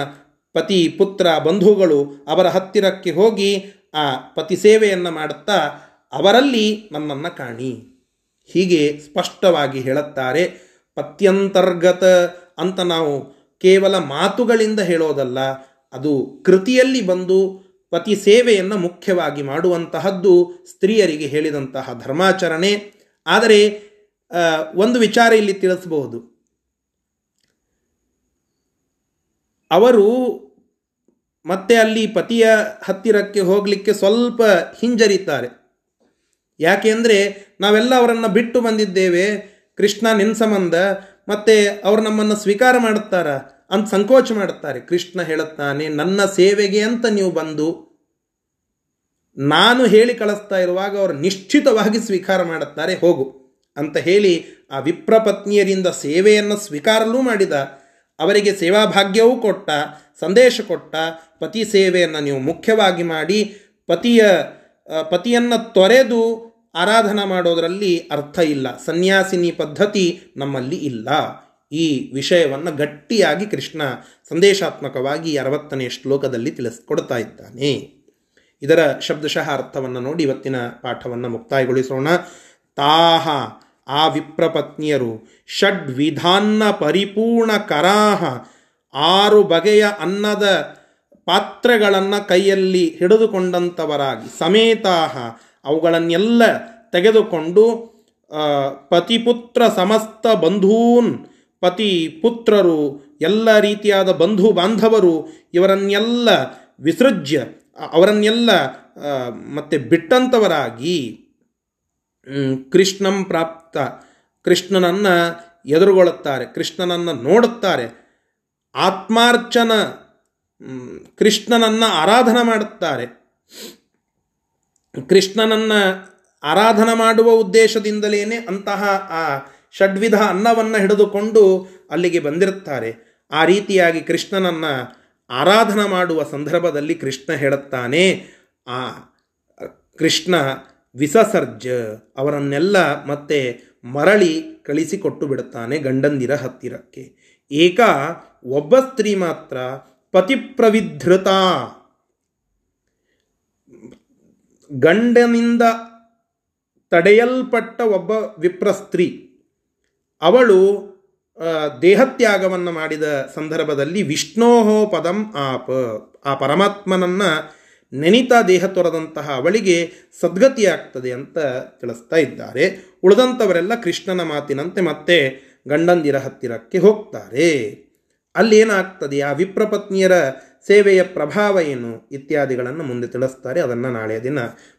ಪತಿ, ಪುತ್ರ, ಬಂಧುಗಳು ಅವರ ಹತ್ತಿರಕ್ಕೆ ಹೋಗಿ ಆ ಪತಿ ಸೇವೆಯನ್ನು ಮಾಡುತ್ತಾ ಅವರಲ್ಲಿ ನನ್ನನ್ನು ಕಾಣಿ. ಹೀಗೆ ಸ್ಪಷ್ಟವಾಗಿ ಹೇಳುತ್ತಾರೆ ಪತ್ಯಂತರ್ಗತ ಅಂತ ನಾವು ಕೇವಲ ಮಾತುಗಳಿಂದ ಹೇಳೋದಲ್ಲ, ಅದು ಕೃತಿಯಲ್ಲಿ ಬಂದು ಪತಿ ಸೇವೆಯನ್ನು ಮುಖ್ಯವಾಗಿ ಮಾಡುವಂತಹದ್ದು ಸ್ತ್ರೀಯರಿಗೆ ಹೇಳಿದಂತಹ ಧರ್ಮಾಚರಣೆ. ಆದರೆ ಒಂದು ವಿಚಾರ ಇಲ್ಲಿ ತಿಳಿಸಬಹುದು. ಅವರು ಮತ್ತೆ ಅಲ್ಲಿ ಪತಿಯ ಹತ್ತಿರಕ್ಕೆ ಹೋಗಲಿಕ್ಕೆ ಸ್ವಲ್ಪ ಹಿಂಜರಿತಾರೆ. ಯಾಕೆಂದರೆ ನಾವೆಲ್ಲ ಅವರನ್ನು ಬಿಟ್ಟು ಬಂದಿದ್ದೇವೆ, ಕೃಷ್ಣ ನಿನ್ನ ಸಂಬಂಧ, ಮತ್ತು ಅವರು ನಮ್ಮನ್ನು ಸ್ವೀಕಾರ ಮಾಡುತ್ತಾರ? ಅಂತ ಸಂಕೋಚ ಮಾಡುತ್ತಾರೆ. ಕೃಷ್ಣ ಹೇಳುತ್ತಾನೆ, ನನ್ನ ಸೇವೆಗೆ ಅಂತ ನೀವು ಬಂದು ನಾನು ಹೇಳಿ ಕಳಿಸ್ತಾ ಇರುವಾಗ ಅವರು ನಿಶ್ಚಿತವಾಗಿ ಸ್ವೀಕಾರ ಮಾಡುತ್ತಾರೆ, ಹೋಗು ಅಂತ ಹೇಳಿ ಆ ವಿಪ್ರಪತ್ನಿಯರಿಂದ ಸೇವೆಯನ್ನು ಸ್ವೀಕಾರಲೂ ಮಾಡಿದ. ಅವರಿಗೆ ಸೇವಾಭಾಗ್ಯವೂ ಕೊಟ್ಟ, ಸಂದೇಶ ಕೊಟ್ಟ. ಪತಿ ಸೇವೆಯನ್ನು ನೀವು ಮುಖ್ಯವಾಗಿ ಮಾಡಿ, ಪತಿಯ ಪತಿಯನ್ನು ತೊರೆದು ಆರಾಧನಾ ಮಾಡೋದರಲ್ಲಿ ಅರ್ಥ ಇಲ್ಲ. ಸನ್ಯಾಸಿನಿ ಪದ್ಧತಿ ನಮ್ಮಲ್ಲಿ ಇಲ್ಲ. ಈ ವಿಷಯವನ್ನು ಗಟ್ಟಿಯಾಗಿ ಕೃಷ್ಣ ಸಂದೇಶಾತ್ಮಕವಾಗಿ ಅರವತ್ತನೇ ಶ್ಲೋಕದಲ್ಲಿ ತಿಳಿಸ್ಕೊಡ್ತಾ ಇದ್ದಾನೆ. ಇದರ ಶಬ್ದಶಃ ಅರ್ಥವನ್ನು ನೋಡಿ ಇವತ್ತಿನ ಪಾಠವನ್ನು ಮುಕ್ತಾಯಗೊಳಿಸೋಣ. ತಾಹ ಆ ವಿಪ್ರಪತ್ನಿಯರು ಷಡ್ವಿಧಾನ್ನ ಪರಿಪೂರ್ಣ ಕರಾಹ ಆರು ಬಗೆಯ ಅನ್ನದ ಪಾತ್ರೆಗಳನ್ನು ಕೈಯಲ್ಲಿ ಹಿಡಿದುಕೊಂಡಂಥವರಾಗಿ ಸಮೇತಾಹ ಅವುಗಳನ್ನೆಲ್ಲ ತೆಗೆದುಕೊಂಡು ಪತಿಪುತ್ರ ಸಮಸ್ತ ಬಂಧೂನ್ ಪತಿ ಪುತ್ರರು, ಎಲ್ಲ ರೀತಿಯಾದ ಬಂಧು ಬಾಂಧವರು, ಇವರನ್ನೆಲ್ಲ ವಿಸೃಜ್ಯ, ಅವರನ್ನೆಲ್ಲ ಮತ್ತೆ ಬಿಟ್ಟಂಥವರಾಗಿ ಕೃಷ್ಣಂ ಪ್ರಾಪ್ತ, ಕೃಷ್ಣನನ್ನು ಎದುರುಗೊಳ್ಳುತ್ತಾರೆ, ಕೃಷ್ಣನನ್ನು ನೋಡುತ್ತಾರೆ, ಆತ್ಮಾರ್ಚನ ಕೃಷ್ಣನನ್ನು ಆರಾಧನೆ ಮಾಡುತ್ತಾರೆ. ಕೃಷ್ಣನನ್ನು ಆರಾಧನೆ ಮಾಡುವ ಉದ್ದೇಶದಿಂದಲೇ ಅಂತಹ ಆ ಷಡ್ವಿಧ ಅನ್ನವನ್ನು ಹಿಡಿದುಕೊಂಡು ಅಲ್ಲಿಗೆ ಬಂದಿರುತ್ತಾರೆ. ಆ ರೀತಿಯಾಗಿ ಕೃಷ್ಣನನ್ನು ಆರಾಧನೆ ಮಾಡುವ ಸಂದರ್ಭದಲ್ಲಿ ಕೃಷ್ಣ ಹೇಳುತ್ತಾನೆ, ಆ, ಕೃಷ್ಣ ವಿಸಸರ್ಜ, ಅವರನ್ನೆಲ್ಲ ಮತ್ತೆ ಮರಳಿ ಕಳಿಸಿಕೊಟ್ಟು ಬಿಡುತ್ತಾನೆ ಗಂಡಂದಿರ ಹತ್ತಿರಕ್ಕೆ. ಏಕ ಒಬ್ಬ ಸ್ತ್ರೀ ಮಾತ್ರ ಪತಿಪ್ರವಿಧೃತ. ಗಂಡನಿಂದ ತಡೆಯಲ್ಪಟ್ಟ ಒಬ್ಬ ವಿಪ್ರ ಸ್ತ್ರೀ ಅವಳು ದೇಹತ್ಯಾಗವನ್ನು ಮಾಡಿದ ಸಂದರ್ಭದಲ್ಲಿ ವಿಷ್ಣೋಹೋ ಪದಂ ಆ ಪರಮಾತ್ಮನನ್ನು ನೆನಿತಾ ದೇಹ ತೊರೆದಂತಹ ಅವಳಿಗೆ ಸದ್ಗತಿಯಾಗ್ತದೆ ಅಂತ ತಿಳಿಸ್ತಾ ಇದ್ದಾರೆ. ಉಳಿದಂಥವರೆಲ್ಲ ಕೃಷ್ಣನ ಮಾತಿನಂತೆ ಮತ್ತೆ ಗಂಡಂದಿರ ಹತ್ತಿರಕ್ಕೆ ಹೋಗ್ತಾರೆ. ಅಲ್ಲೇನಾಗ್ತದೆ ಆ ವಿಪ್ರಪತ್ನಿಯರ ಸೇವೆಯ ಪ್ರಭಾವ ಏನು? ಇತ್ಯಾದಿಗಳನ್ನು ಮುಂದೆ ತಿಳಿಸ್ತಾರೆ. ಅದನ್ನು ನಾಳೆಯ ದಿನ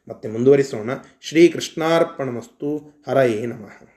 ಮತ್ತೆ ಮುಂದುವರಿಸೋಣ. ಶ್ರೀಕೃಷ್ಣಾರ್ಪಣಮಸ್ತು. ಹರಯೇ ನಮಃ.